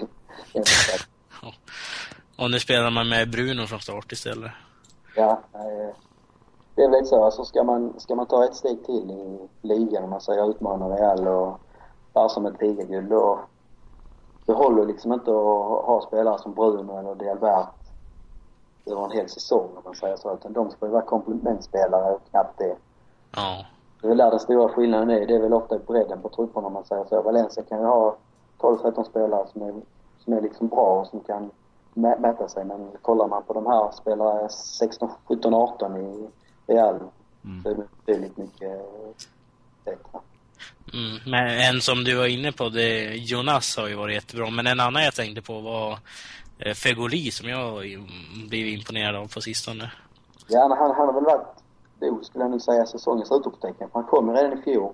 Och nu spelar man med Bruno från start istället. Ja, eh, det är väl lite så. Alltså ska man, ska man ta ett steg till i ligan, om man säger utmana Real och Barca med ett ligaguld, då det håller liksom inte att ha spelare som Bruno eller Delbert över en hel säsong, om man säger så. Utan de ska ju vara komplementspelare och knappt det. Ja. Det är väl där den stora skillnaden är. Det är väl ofta bredden på trupperna, om man säger så. Valencia kan ju ha 12-13 spelare som är, som är liksom bra och som kan mäta sig. Men kollar man på de här spelare 16, 17, 18 i Real Mm. så är det betydligt mycket bättre. Mm. Men en som du var inne på, det, Jonas har ju varit jättebra. Men en annan jag tänkte på var eh, Fegoli som jag blivit imponerad av på sistone. Ja, men han, han har väl varit, då skulle jag nu säga, säsongens utropstecken. Han kom redan i fjol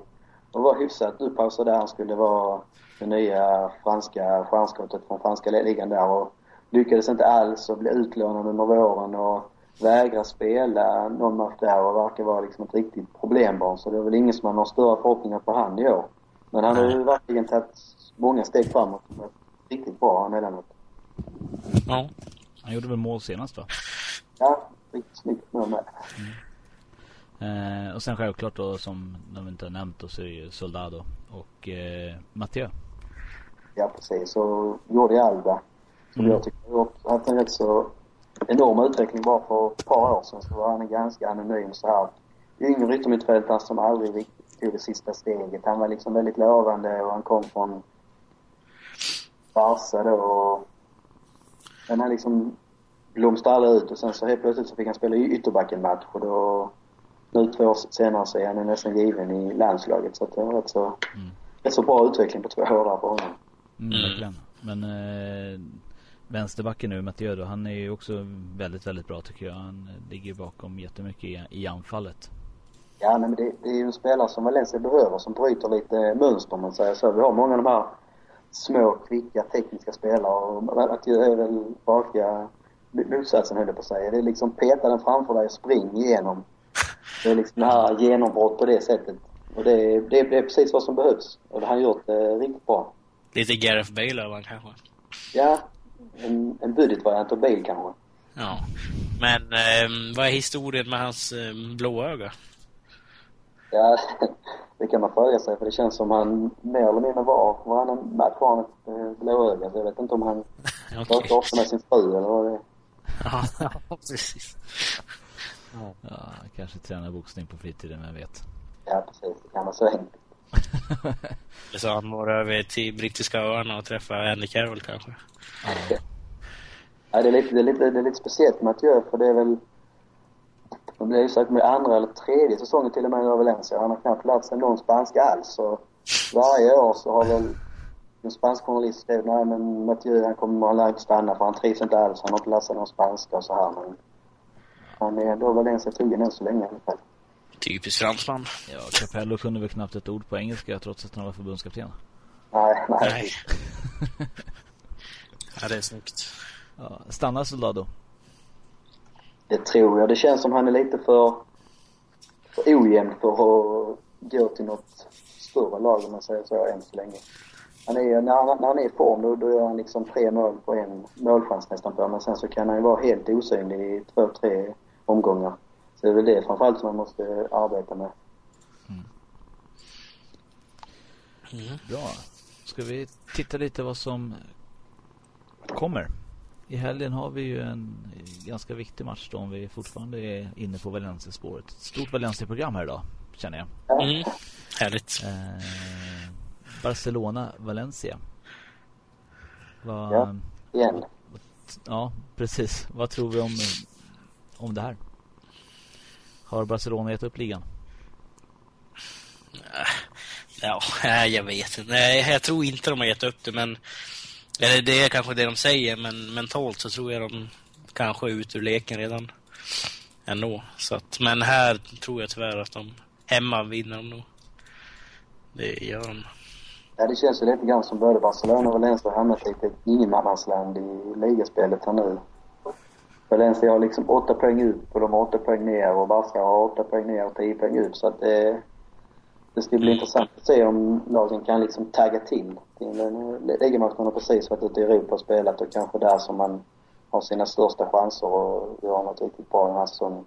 och var hyfsat uppausad där han skulle vara det nya franska stjärnskottet från franska ligan där och lyckades inte alls och blev utlånad under våren och vägrar spela någon match där och verkar vara liksom ett riktigt problembarn. Så det är väl ingen som har några större förhoppningar på han i år. Men han har ju verkligen tagit många steg framåt riktigt bra emellanåt. Ja. Han gjorde väl mål senast va? Ja, riktigt snyggt mål med. Eh, och sen självklart då som de inte har nämnt då så är det ju Soldado och eh, Matteo. Ja, precis. Och Jordi Alba, Mm. jag tycker har gjort- haft en rätt så enorm utveckling bara för ett par år sedan så var han ganska anonym så här. Yngre yttermittfältare som aldrig riktigt tog det sista steget. Han var liksom väldigt lovande och han kom från Barca då och men han liksom blomstrade aldrig ut och sen så helt plötsligt så fick han spela i ytterback en match och då nu två år senare så är han nästan given i landslaget så att det var rätt så, Mm. rätt så bra utveckling på två år där för honom. Mm. Verkligen. Men eh, vänsterbacken nu, Matteo då, han är ju också väldigt, väldigt bra tycker jag. Han ligger bakom jättemycket i, i anfallet. Ja, nej, men det, det är ju en spelare som Valencia behöver som bryter lite mönster om man säger så. Vi har många av de här små, kvicka, tekniska spelare och Matteo är väl raka motsatsen höll jag på att säga. Det är liksom peta den framför dig och spring igenom. Det är liksom det här genombrott på det sättet. Och det, är- det, är- det är precis vad som behövs. Och det har han gjort eh, riktigt bra. Lite Gareth Bale över kanske. Ja, en, en budgetvariant av bil kanske. Ja. Men eh, vad är historien med hans eh, blå öga? Ja, det kan man fråga sig för det känns som han mer eller mindre var, varannan match har han ett eh, blåöga. Så jag vet inte om han Okej. pratar ofta med sin fru eller vad det är. Ja, precis. Ja, kanske tränar boxning på fritiden, vem vet. Ja, precis. Det kan vara så enkelt. Så han var över till brittiska öarna och träffade Andy Carroll kanske. Ja. Ja, det är lite, det är lite, det är lite speciellt med Mathieu för det är väl Det blir ju säkert med andra eller tredje säsongen till och med i Valencia. Han har knappt lärt sig någon spanska alls. Så varje år så har väl en spansk journalist skrivit nej men Mathieu han kommer han lär inte stanna för han trivs inte alls. Han har inte lärt sig någon spanska och så här men han är ändå Valencia trogen än så länge i alla fall. Typiskt fransman. Ja, Capello kunde väl knappt ett ord på engelska trots att han var förbundskapten. Nej, nej. Nej. ja, det är snyggt. Ja, stannar Soldado? Det tror jag. Det känns som han är lite för, för ojämn för att gå till något större lag om man säger så än så länge. Han är, när, han, när han är i form då, då gör han liksom tre mål på en målchans nästan på men sen så kan han ju vara helt osynlig i två, tre omgångar. Så det är väl det framförallt som man måste arbeta med. Mm. Bra. Ska vi titta lite vad som kommer? I helgen har vi ju en ganska viktig match då om vi fortfarande är inne på Valencia-spåret. Ett stort Valencia-program här idag, känner jag. Mm. Härligt. Eh, Barcelona-Valencia. Vad, Ja. Igen. ja, precis. Vad tror vi om, om det här? Har Barcelona gett upp ligan? Ja, nej, jag vet inte. Nej, jag tror inte de har gett upp det, men... Eller det är kanske det de säger, men mentalt så tror jag de kanske är ute ur leken redan. Ändå. Så att, men här tror jag tyvärr att de hemma vinner de nog. Det gör de. Ja, det känns ju lite grann som både Barcelona och Valencia har hamnat lite ingenmansland i ligaspelet här nu. Valencia har liksom åtta poäng ut och de har åtta poäng ner och Barca har åtta poäng ner och tio poäng ut. Så att det, det ska bli Mm. intressant att se om lagen kan liksom tagga till. till en ligamatch man har precis varit ute i Europa och spelat och kanske där som man har sina största chanser att göra något riktigt bra den här säsongen.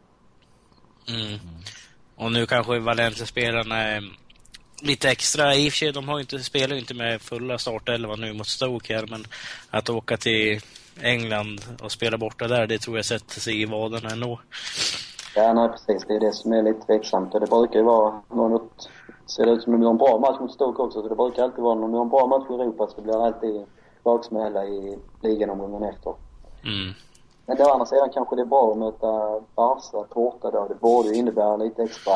Mm. Och nu kanske Valencia-spelarna är lite extra. I och för sig, de har inte, spelar ju inte med fulla startelva nu mot Stoke här, men att åka till England och spela borta där, det tror jag sätter sig i vaderna ändå. Ja, nej precis. Det är det som är lite tveksamt. Och det brukar ju vara något... Ser det ut som de gör en bra match mot Stoke också, så det brukar alltid vara när de gör en bra match i Europa så blir det alltid baksmälla i ligaomgången efter. Mm. Men å andra sidan kanske det är bra att möta Barca borta då. Det borde ju innebära lite extra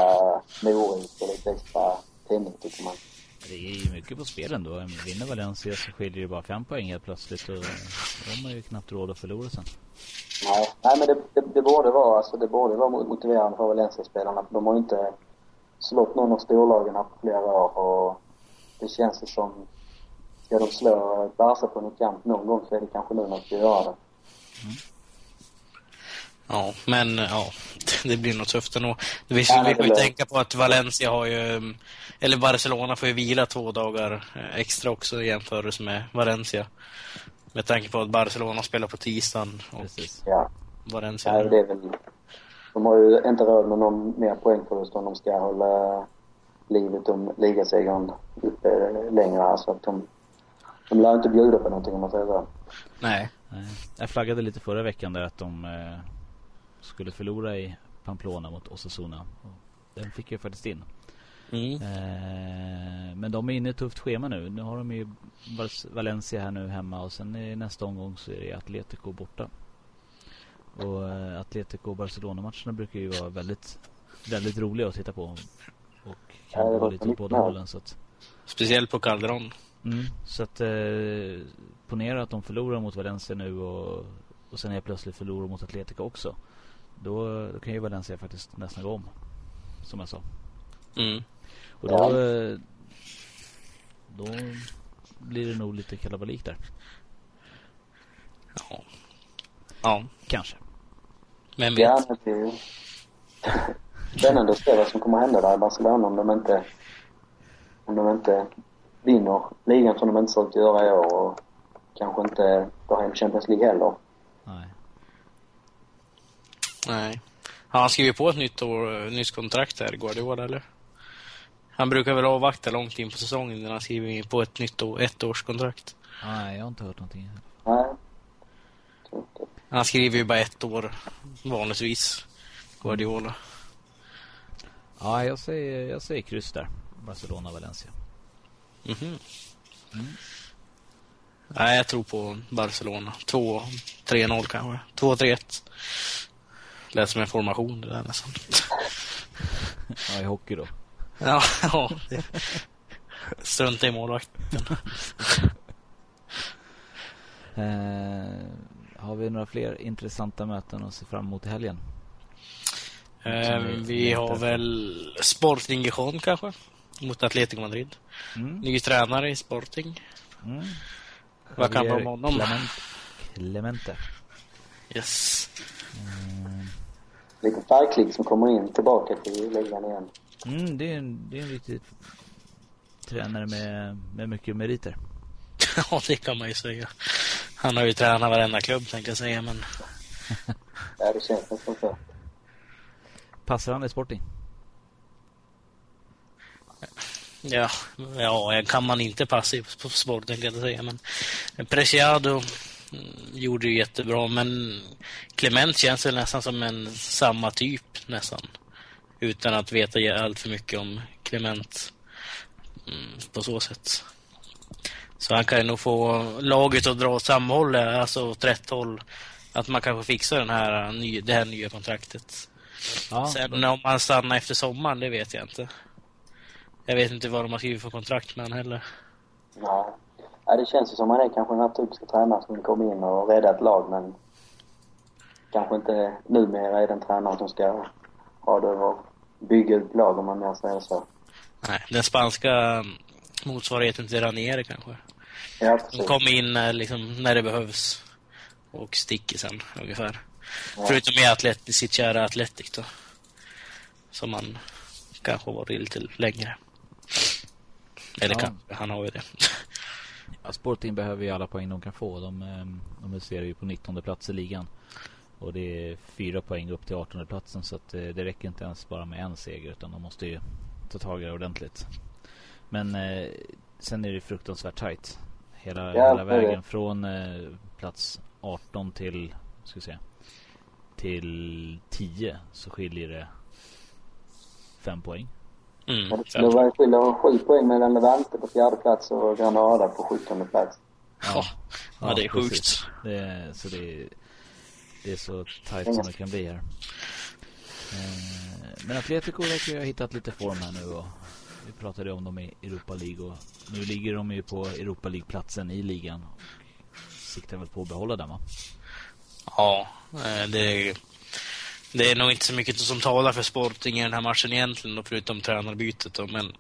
morot och lite extra tändning tycker man. Det är ju mycket på spel ändå. Vinner Valencia så skiljer det bara fem poäng helt plötsligt. Och de har ju knappt råd att förlora sen. Nej, nej men det, det, det borde vara, alltså det borde vara motiverande för Valencia-spelarna. De har ju inte slått någon av storlagen på flera år och det känns ju som, ska de slå Barca på något kamp någon gång så är det kanske nu de ska göra det. Ja, men ja, det blir nog tufft ändå. Vi, Ja, vi det får ju tänka på att Valencia har ju, eller Barcelona får ju vila två dagar eh, extra också i jämförelse med Valencia. Med tanke på att Barcelona spelar på tisdagen och Precis. Ja, Valencia... nej, det är väl, de har ju inte råd med någon mer poängförlust om de ska hålla livet om ligasegern uppe längre här så att de, de lär inte bjuda på någonting om man säger så. Nej. Nej. Jag flaggade lite förra veckan där att de eh, skulle förlora i Pamplona mot Osasuna. Den fick jag faktiskt in. Mm. Eh, men de är inne i ett tufft schema nu. Nu har de ju Val- Valencia här nu hemma och sen i nästa omgång så är det Atletico borta. Och eh, Atletico och Barcelona-matcherna brukar ju vara väldigt, väldigt roliga att titta på. Och kan Ja, det gå var lite åt båda hållen. Så att, Speciellt på Calderon. mm, så att eh, ponera att de förlorar mot Valencia nu och, och sen helt plötsligt förlorar mot Atletico också. Då, då kan ju Valencia faktiskt nästan gå om. Som jag sa. Mm. Och då, eh, då blir det nog lite kalabalik där. Ja. Ja, Kanske. men vet. Ja, det är ju spännande att se vad som kommer att hända där i Barcelona om de inte, om de inte vinner ligan som de inte ser ut att göra i år och kanske inte tar hem Champions League heller. Nej. Nej. Han skriver på ett nytt, år, nytt kontrakt här, Guardiola, eller? Han brukar väl avvakta långt in på säsongen innan han skriver på ett nytt år, ett års kontrakt. Nej, jag har inte hört någonting. Nej. Han skriver ju bara ett år vanligtvis, Guardiola. Ja, jag säger, jag säger kryss där. Barcelona-Valencia. Mhm. Nej, jag tror på Barcelona. 2-3-0 kanske. 2-3-1. Lät som en formation det där nästan. Ja, i hockey då. Ja, ja. Strunta i målvakten. Eh, har vi några fler intressanta möten att se fram emot i helgen? Eh, vi har väl Sporting Gijon kanske? Mot Atletico Madrid. Mm. Ny tränare i Sporting. Mm. Vad kan vara med honom? Clement, Clemente. Yes. Mm. Lite färgklick som kommer in tillbaka till ligan igen. Mm, det, är en, det är en riktig tränare med, med mycket meriter. ja, det kan man ju säga. Han har ju tränat varenda klubb tänkte jag säga, men Ja, det känns nästan så. Passar han i Sporting? ja, ja, kan man inte passa i Sporting kan jag säga, men Preciado gjorde ju jättebra, men Clement känns väl nästan som en samma typ nästan. Utan att veta allt för mycket om Clement mm, på så sätt. Så han kan ju nog få laget att dra åt samma håll, alltså åt rätt håll. Att man kanske fixar den här, äh, ny- det här nya kontraktet. Ja, Sen om han stannar efter sommaren, det vet jag inte. Jag vet inte vad de har skrivit för kontrakt med han heller. Ja. Ja, det känns ju som han är kanske den här typiska tränaren som kommer in och rädda ett lag men kanske inte numera är den tränaren som ska ha det och bygga ut lag om man mer säger så. Nej, den spanska motsvarigheten till Ranieri kanske. Ja, De precis. kommer in när, liksom, när det behövs. Och sticker sen ungefär. Ja. Förutom i Atlet, sitt kära Atletic då. Som han kanske varit lite längre. Eller Ja. kanske, han har ju det. Ja, Sporting behöver ju alla poäng de kan få. De, ehm, de huserar ju på 19 plats i ligan. Och det är fyra poäng upp till 18 platsen så att eh, det räcker inte ens bara med en seger utan de måste ju ta tag i det ordentligt. Men eh, sen är det fruktansvärt tajt. Hela, Ja, hela vägen från eh, plats 18 till, ska se, till 10 så skiljer det fem poäng. Mm, det- fem. Det var skiljer sju poäng mellan Levante på fjärde plats och Granada på sjuttonde plats. Ja, ja, det är sjukt. precis. Det är, så det är, det är så tajt som det kan bli här. Eh, Men Atletico verkar ju ha hittat lite form här nu och vi pratade om dem i Europa League och nu ligger de ju på Europa League-platsen i ligan. Siktar väl på att behålla den va? Ja, eh, det, det är nog inte så mycket som talar för Sporting i den här matchen egentligen, då, förutom tränarbytet. Då, men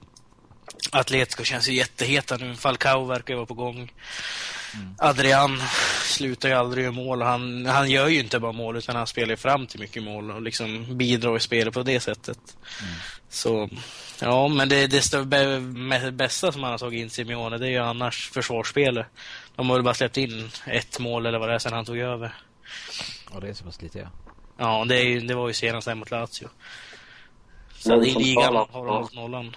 Atletico känns ju jätteheta nu. Falcao verkar ju vara på gång. Adrian slutar ju aldrig göra mål. Han, han gör ju inte bara mål, utan han spelar ju fram till mycket mål och liksom bidrar i spelet på det sättet. Så, ja, men det, det bästa som han har tagit in Simeone, det är ju annars försvarsspelet. De har väl bara släppt in ett mål eller vad det är sen han tog över. Ja det är så pass lite ja. Ja, det, är ju, det var ju senast här mot Lazio. Så Något i ligan talar har de hållit nollan.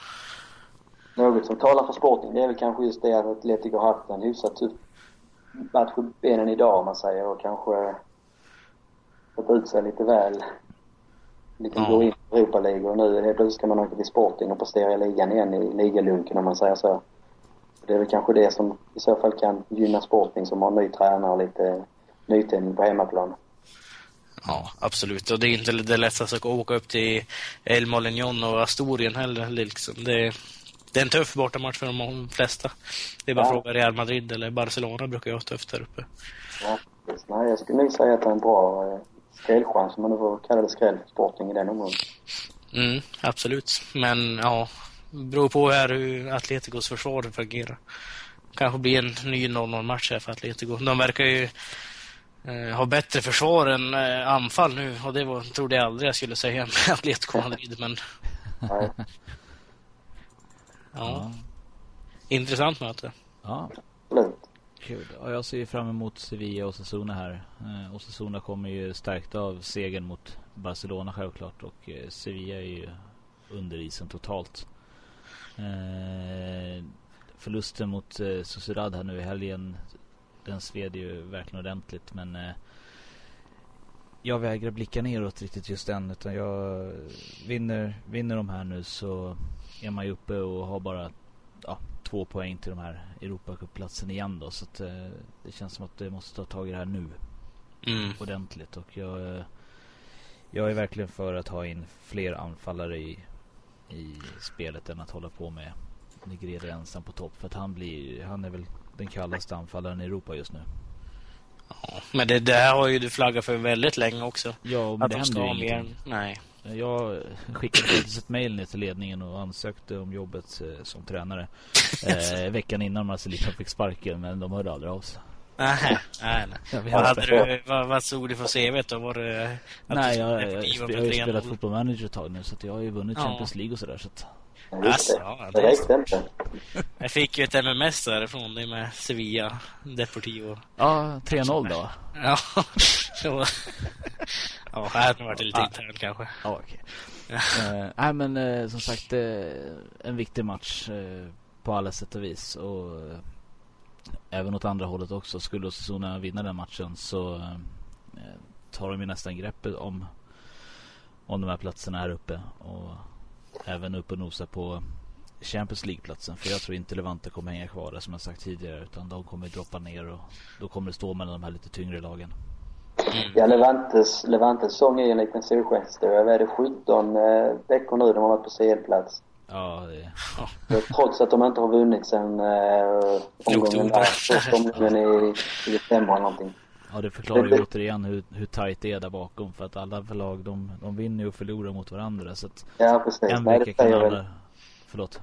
Något som talar för Sporting det är väl kanske just det att Atletico har haft en hyfsat tuff match på benen idag om man säger och kanske fått ut sig lite väl. Liksom Ja. gå in i Europa League och nu helt plötsligt ska man åka till Sporting och prestera i ligan igen i ligalunken om man säger så. Det är väl kanske det som i så fall kan gynna Sporting som har en ny tränare och lite nytändning på hemmaplan. Ja, absolut. Och det är inte det lättaste att åka upp till El Molignon och Asturien heller. Liksom. Det, det är en tuff bortamatch för de flesta. Det är bara Ja. fråga Real Madrid eller Barcelona brukar ju ha tufft där uppe. Ja, precis. Nej, jag skulle nog säga att det är en bra eh, skrällchans om man nu får kalla det skräll för Sporting i den omgången. Mm, absolut. Men ja, beror på här hur Atleticos försvar fungerar. Kanske blir en ny 0-0-match här för Atletico. De verkar ju eh, ha bättre försvar än eh, anfall nu och det var, trodde jag aldrig jag skulle säga med Atletico Madrid, men Nej, ja, intressant möte. Ja. Kul. Ja, jag ser fram emot Sevilla och Osasuna här. Eh, Osasuna kommer ju stärkt av segern mot Barcelona självklart och eh, Sevilla är ju under isen totalt. Eh, förlusten mot eh, Sociedad här nu i helgen den sved ju verkligen ordentligt men eh, jag vägrar blicka neråt riktigt just än utan jag vinner, vinner de här nu så är man ju uppe och har bara ja, två poäng till de här Europacuplatsen igen då. Så att eh, det känns som att det måste ta tag i det här nu Mm. ordentligt. Och jag, eh, Jag är verkligen för att ha in fler anfallare i, i spelet än att hålla på med Negrede ensam på topp. För att han blir, han är väl den kallaste anfallaren i Europa just nu. Ja, men det där har ju du flaggat för väldigt länge också. Ja, men att det de händer ju ingenting. Nej. Jag skickade faktiskt ett mejl ner till ledningen och ansökte om jobbet eh, som tränare. Eh, veckan innan Marcelino fick sparken, men de hörde aldrig av sig. Nej, nej, nej. Vad, hade du, vad, vad stod det för CV då? Var det Nej, du jag, jag, jag, har ju spelat 3-0? fotboll manager ett tag nu så att jag har ju vunnit Ja. Champions League och sådär så att Alltså, det. ja, Det det- räckte inte. Jag fick ju ett MMS därifrån, det med Sevilla, Deportivo. Ja, 3-0 då. Ja, det var... Ja, här har varit lite Ja. internt kanske. Ja, okej. Eh, Nej, men eh, som sagt, eh, en viktig match på alla sätt och vis. Och även åt andra hållet också. Skulle Osasuna vinna den matchen så tar de ju nästan greppet om, om de här platserna här uppe. Och även upp och nosa på Champions League-platsen. För jag tror inte Levante kommer hänga kvar där som jag sagt tidigare. Utan de kommer droppa ner och då kommer det stå mellan de här lite tyngre lagen. Mm. Ja, Levantes, Levantes säsong är ju en liten solskenshistoria. Vad är det, 17 eh, veckor nu de har varit på CL-plats. Ja, det, Trots att de inte har vunnit sen eh, omgången där. Första omgången i, i december eller någonting. Ja det förklarar ju återigen hur, hur tajt det är där bakom för att alla förlag de, de vinner ju och förlorar mot varandra så att Ja, precis. en Nej, vecka kan alla... väl, Förlåt.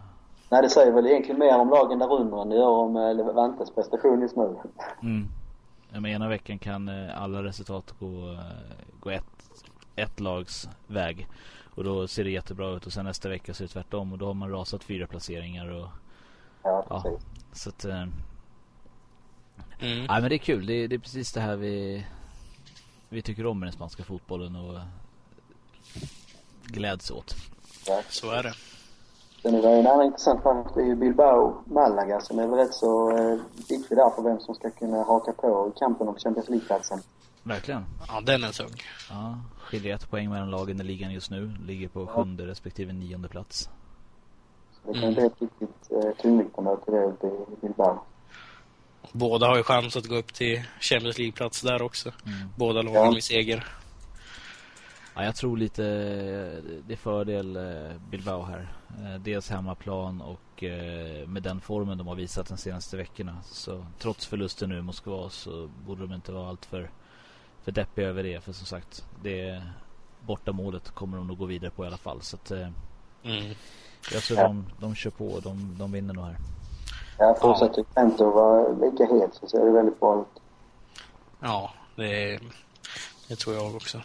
nej, det säger väl egentligen mer om lagen där under än det gör om eh, Levantes prestation just nu. Mm. Ja, men ena veckan kan eh, alla resultat gå, eh, gå ett, ett lags väg. Och då ser det jättebra ut och sen nästa vecka ser det tvärtom och då har man rasat fyra placeringar och Ja, Ja. precis. så att Mm. Nej men det är kul, det är, det är precis det här vi Vi tycker om med den spanska fotbollen och Gläds åt Ja. Så är det. Sen är det en annan intressant match. Det är ju Bilbao, Malaga som är väl rätt så eh, viktig där för vem som ska kunna haka på i kampen om Champions League-platsen. Verkligen Ja, den är tung. Ja, skiljer ett poäng mellan lagen i ligan just nu. Ligger på sjunde respektive nionde plats. Så det kan Mm. bli ett riktigt eh, tungviktsmöte det uppe i Bilbao. Båda har ju chans att gå upp till Champions League-plats där också. Mm. Båda lagen Ja. med seger. Ja, jag tror lite det är fördel eh, Bilbao här. Eh, Dels hemmaplan och eh, med den formen de har visat de senaste veckorna. Så trots förlusten nu i Moskva så borde de inte vara allt för, för deppiga över det. För som sagt, det borta målet kommer de nog gå vidare på i alla fall. Så att, Mm. jag tror Ja. de, de kör på och de, de vinner nog här. Ja, fortsätter Trento vara lika het så ser det väldigt bra ut. Ja, det, det tror jag också.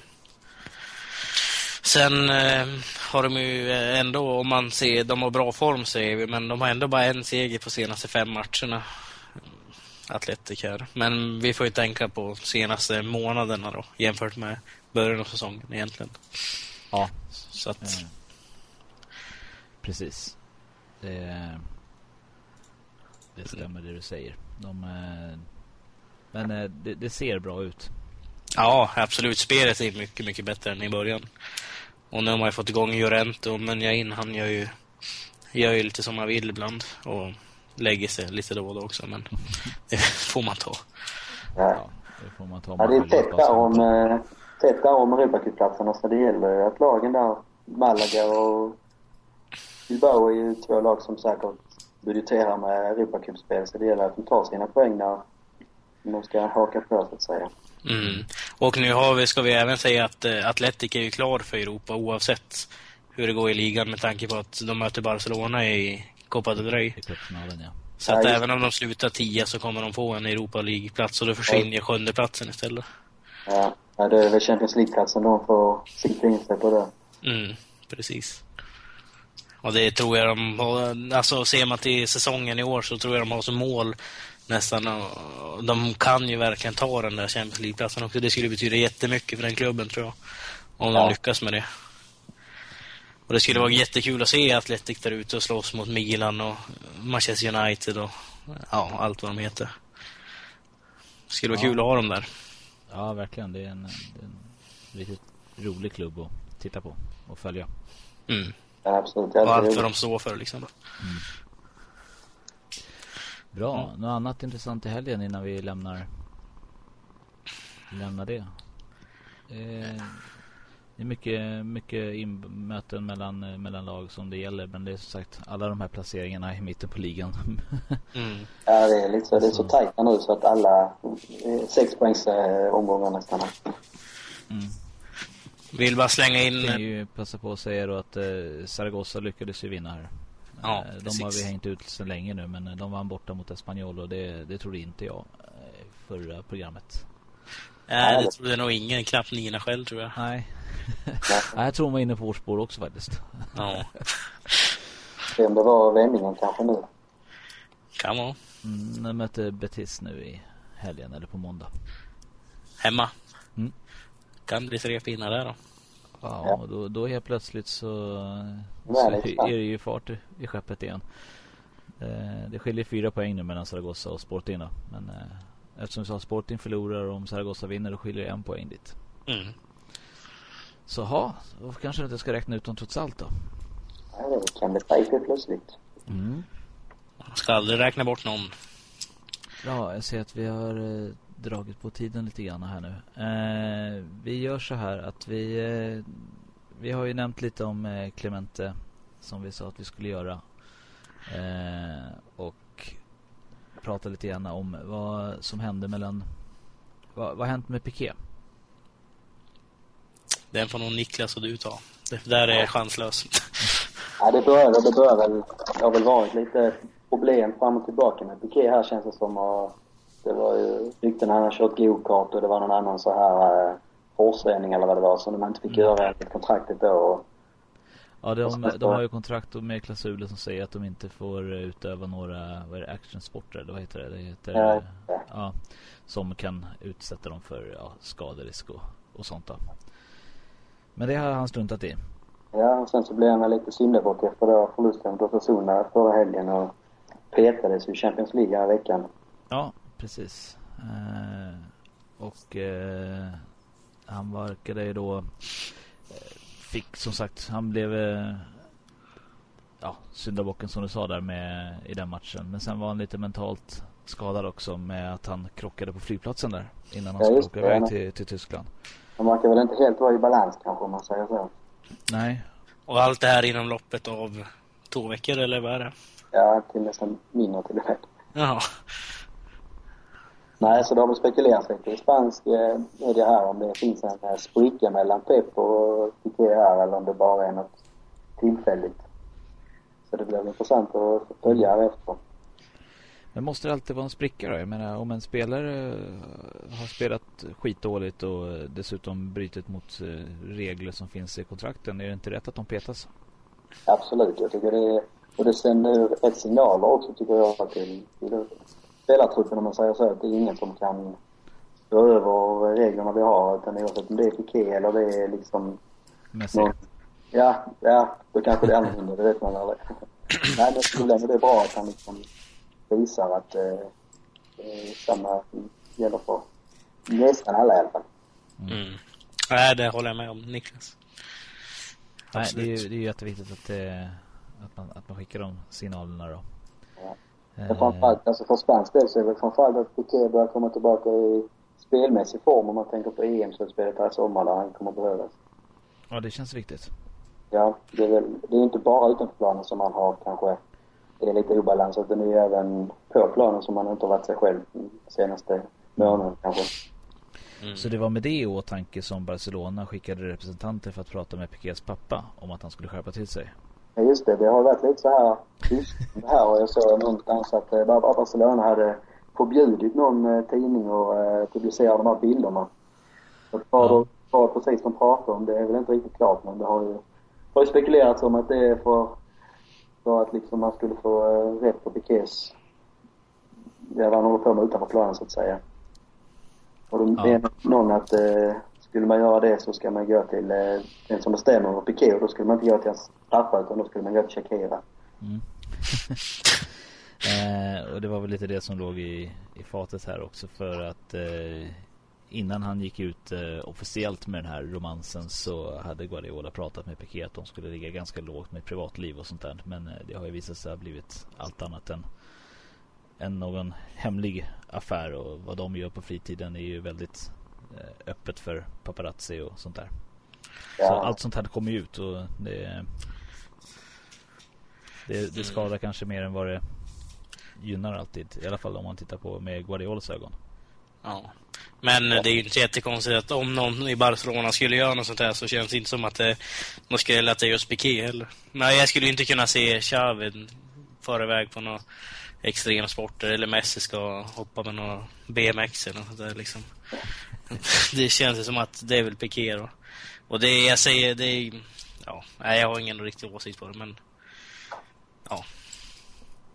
Sen eh, har de ju ändå, om man ser, de har bra form säger vi, men de har ändå bara en seger på senaste fem matcherna. Atletic här. Men vi får ju tänka på senaste månaderna då, jämfört med början av säsongen egentligen. Ja, Så att, Eh, precis. Det, det stämmer det du säger. De, eh, men eh, det, det ser bra ut. ja, absolut. Spelet är mycket, mycket bättre än i början. Och nu har man ju fått igång Llorente och Menjain, han gör ju, gör ju lite som man vill ibland. Och lägger sig lite då och då också, men det får man ta. Ja. Det får man ta Ja, det är tätt där om, eh, tätt där om Europacuplatserna så det gäller ju att lagen där, Malaga och Bilbao är ju två lag som säkert budgeterar med Europacupspel så det gäller att de tar sina poäng där de ska haka på så att säga. Mm. Och nu har vi, ska vi även säga att eh, Atletic är ju klar för Europa oavsett hur det går i ligan med tanke på att de möter Barcelona i Copa del Rey. ja. Så Ja, att just även om de slutar 10 så kommer de få en Europa League-plats och då försvinner sjundeplatsen istället. Ja, ja det är väl Champions League-platsen de får sikta in sig på det. Mm, precis. Och det tror jag de har, alltså ser man till säsongen i år så tror jag de har som mål nästan, de kan ju verkligen ta den där Champions League-platsen också. Det skulle betyda jättemycket för den klubben tror jag. Om Ja. de lyckas med det. Och det skulle vara jättekul att se Atletic där ute och slåss mot Milan och Manchester United och ja, allt vad de heter. Det skulle vara Ja. kul att ha dem där. Ja, verkligen. Det är en, det är en riktigt rolig klubb att titta på och följa. Mm. Ja, absolut. Och allt vad de står för liksom. Bra. Något annat intressant i helgen innan vi lämnar lämnar det? Eh, det är mycket, mycket möten mellan, mellan lag som det gäller. Men det är som sagt alla de här placeringarna i mitten på ligan. mm. Ja, det är lite så. Det är så tajt nu så att alla sex poängs omgångar nästan. Mm. Vill bara slänga in... Jag kan ju passa på att säga då att eh, Zaragoza lyckades ju vinna här. Ja, eh, de precis. har vi hängt ut så länge nu men de vann borta mot Espanyol och det, det trodde inte jag eh, förra programmet. Nej, det trodde nog ingen. Knappt Nina själv tror jag. Nej. Nej, jag tror hon var inne på vårt spår också faktiskt. Ja. Se om det var vändningen kanske nu. Kan vara. Mm, de möter Betis nu i helgen eller på måndag. Hemma. Kan bli tre pinnar där då. Ja, ja. Då, då helt plötsligt så, så är det ju fart i skeppet igen. Eh, det skiljer fyra poäng nu mellan Zaragoza och Sporting då. Men eh, eftersom så Sporting förlorar och om Zaragoza vinner då skiljer det en poäng dit. Mm. Så ha, då kanske du inte ska räkna ut dem trots allt då. Ja, det kan bli tajt plötsligt. Mm. Man ska aldrig räkna bort någon. Ja, jag ser att vi har eh, dragit på tiden lite grann här nu. Eh, vi gör så här att vi eh, vi har ju nämnt lite om eh, Clemente som vi sa att vi skulle göra. Eh, och prata lite grann om vad som hände mellan vad, vad hänt med Piqué? Den får nog Niklas och du ta. Det där är chanslöst. Ja, det börjar, det börjar väl, det har väl varit lite problem fram och tillbaka med Piqué här känns det som. Och det var ju rykten han har kört go-kart och det var någon annan så här eh, hårsvändning eller vad det var som man inte fick mm. göra enligt kontraktet då. Och, ja, de, de har ju kontrakt med klausuler som säger att de inte får utöva några, vad är det, actionsporter eller vad heter det? Det heter, ja, ja. ja som kan utsätta dem för ja, skaderisk och, och sånt då. Men det har han struntat i. Ja, och sen så blev han lite syndabock efter då förlusten mot Osasuna förra helgen och petades i Champions League här veckan. Ja, precis. Eh, och eh, han verkade ju då eh, fick som sagt, han blev eh, ja, syndabocken som du sa där med i den matchen. Men sen var han lite mentalt skadad också med att han krockade på flygplatsen där innan han ja, skulle åka iväg till, till Tyskland. Han verkar väl inte helt vara i balans kanske om man säger så. Nej. Och allt det här inom loppet av två veckor eller vad är det? Ja, till nästan mindre till och med. Ja. Nej, så det har väl spekulerats lite i spansk eh, media här om det finns en eh, spricka mellan Pep och Piqué här eller om det bara är något tillfälligt. Så det blir intressant att följa här efter. Men måste det alltid vara en spricka då? Jag menar om en spelare eh, har spelat skitdåligt och dessutom brutit mot regler som finns i kontrakten. Är det inte rätt att de petas? Absolut. Jag tycker det är, och det sänder rätt signaler också tycker jag till, till spelartruppen om man säger så. Det är ingen som kan stå över reglerna vi har. Utan oavsett om det är Piqué eller det är liksom... Messi? Någon, ja, ja, då kanske det är annorlunda. Det vet man aldrig. Nej, men så länge det är bra att han liksom visar att eh, samma gäller för nästan alla i alla fall. Mm. Nej, det håller jag med om, Niklas. Nej, det är ju det är jätteviktigt att, eh, att, man, att man skickar de signalerna då. Men framförallt, alltså för spansk del så är det väl framförallt att Piqué börjar komma tillbaka i spelmässig form om man tänker på EM-slutspelet här i sommar där han kommer behövas. Ja, det känns viktigt. Ja, det är väl, det är inte bara utanför planen som man har kanske är lite obalans utan det är ju även på planen som man inte har varit sig själv senaste månaden kanske. Mm. Så det var med det i åtanke som Barcelona skickade representanter för att prata med Piqués pappa om att han skulle skärpa till sig? Ja, just det. Det har varit lite så här tyst här och jag såg någonstans att eh, Barcelona hade förbjudit någon eh, tidning att eh, publicera de här bilderna. Så vad, ja. vad precis de pratar om det är väl inte riktigt klart men det har ju, har ju spekulerats om att det är för, för att liksom man skulle få rätt på ja vad han håller på med utanför planen så att säga. Och då ja. menar någon att skulle man göra det så ska man gå till eh, den som bestämmer över Piqué och då skulle man inte gå till hans pappa utan då skulle man gå till Shakira. Mm. eh, och det var väl lite det som låg i, i fatet här också för att eh, innan han gick ut eh, officiellt med den här romansen så hade Guardiola pratat med Piqué att de skulle ligga ganska lågt med privatliv och sånt där. Men eh, det har ju visat sig ha blivit allt annat än, än någon hemlig affär och vad de gör på fritiden är ju väldigt öppet för paparazzi och sånt där. Ja. Så allt sånt här kommer ju ut och det, det, det skadar mm. kanske mer än vad det gynnar alltid. I alla fall om man tittar på med Guardiolas ögon. Ja. Men ja. det är ju inte jättekonstigt att om någon i Barcelona skulle göra något sånt här så känns det inte som att det, de skulle lätta just Piqué heller. Men jag skulle inte kunna se Xavi fara iväg på några extremsporter eller Messi ska hoppa med några BMX eller något sånt där liksom. Det känns som att det är väl Piqué då. Och det jag säger, det är ja, jag har ingen riktig åsikt på det men ja.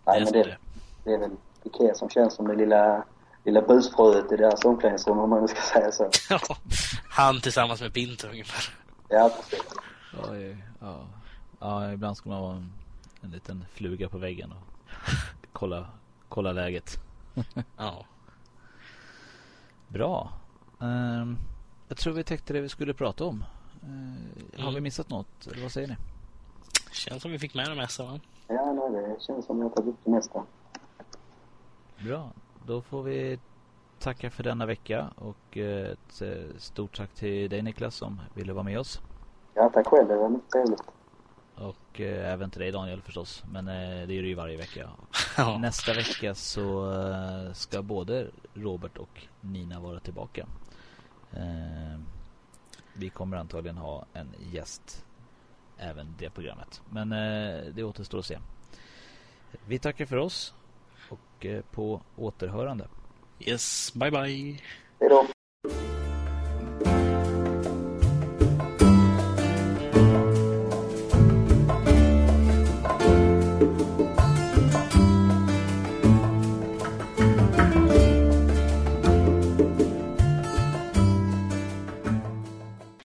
Nej, men det, det är väl Piqué som känns som det lilla lilla busfröet i deras omklädningsrum om man nu ska säga så. Ja, han tillsammans med Pinto ungefär. Ja, precis. Ja, ja. ja, ibland ska man vara en, en liten fluga på väggen och kolla, kolla läget. ja. Bra. Um, jag tror vi täckte det vi skulle prata om. Uh, mm. Har vi missat något? Eller vad säger ni? Känns som vi fick med det mesta va? Ja, nej, det känns som vi har tagit upp det mesta. Bra. Då får vi tacka för denna vecka och eh, ett eh, stort tack till dig Niklas som ville vara med oss. Ja, tack själv. Det var mycket trevligt. Och eh, även till dig Daniel förstås. Men det är det ju varje vecka. Nästa vecka så ska både Robert och Nina vara tillbaka. Vi kommer antagligen ha en gäst även det programmet. Men det återstår att se. Vi tackar för oss och på återhörande. Yes, bye bye. Hej då.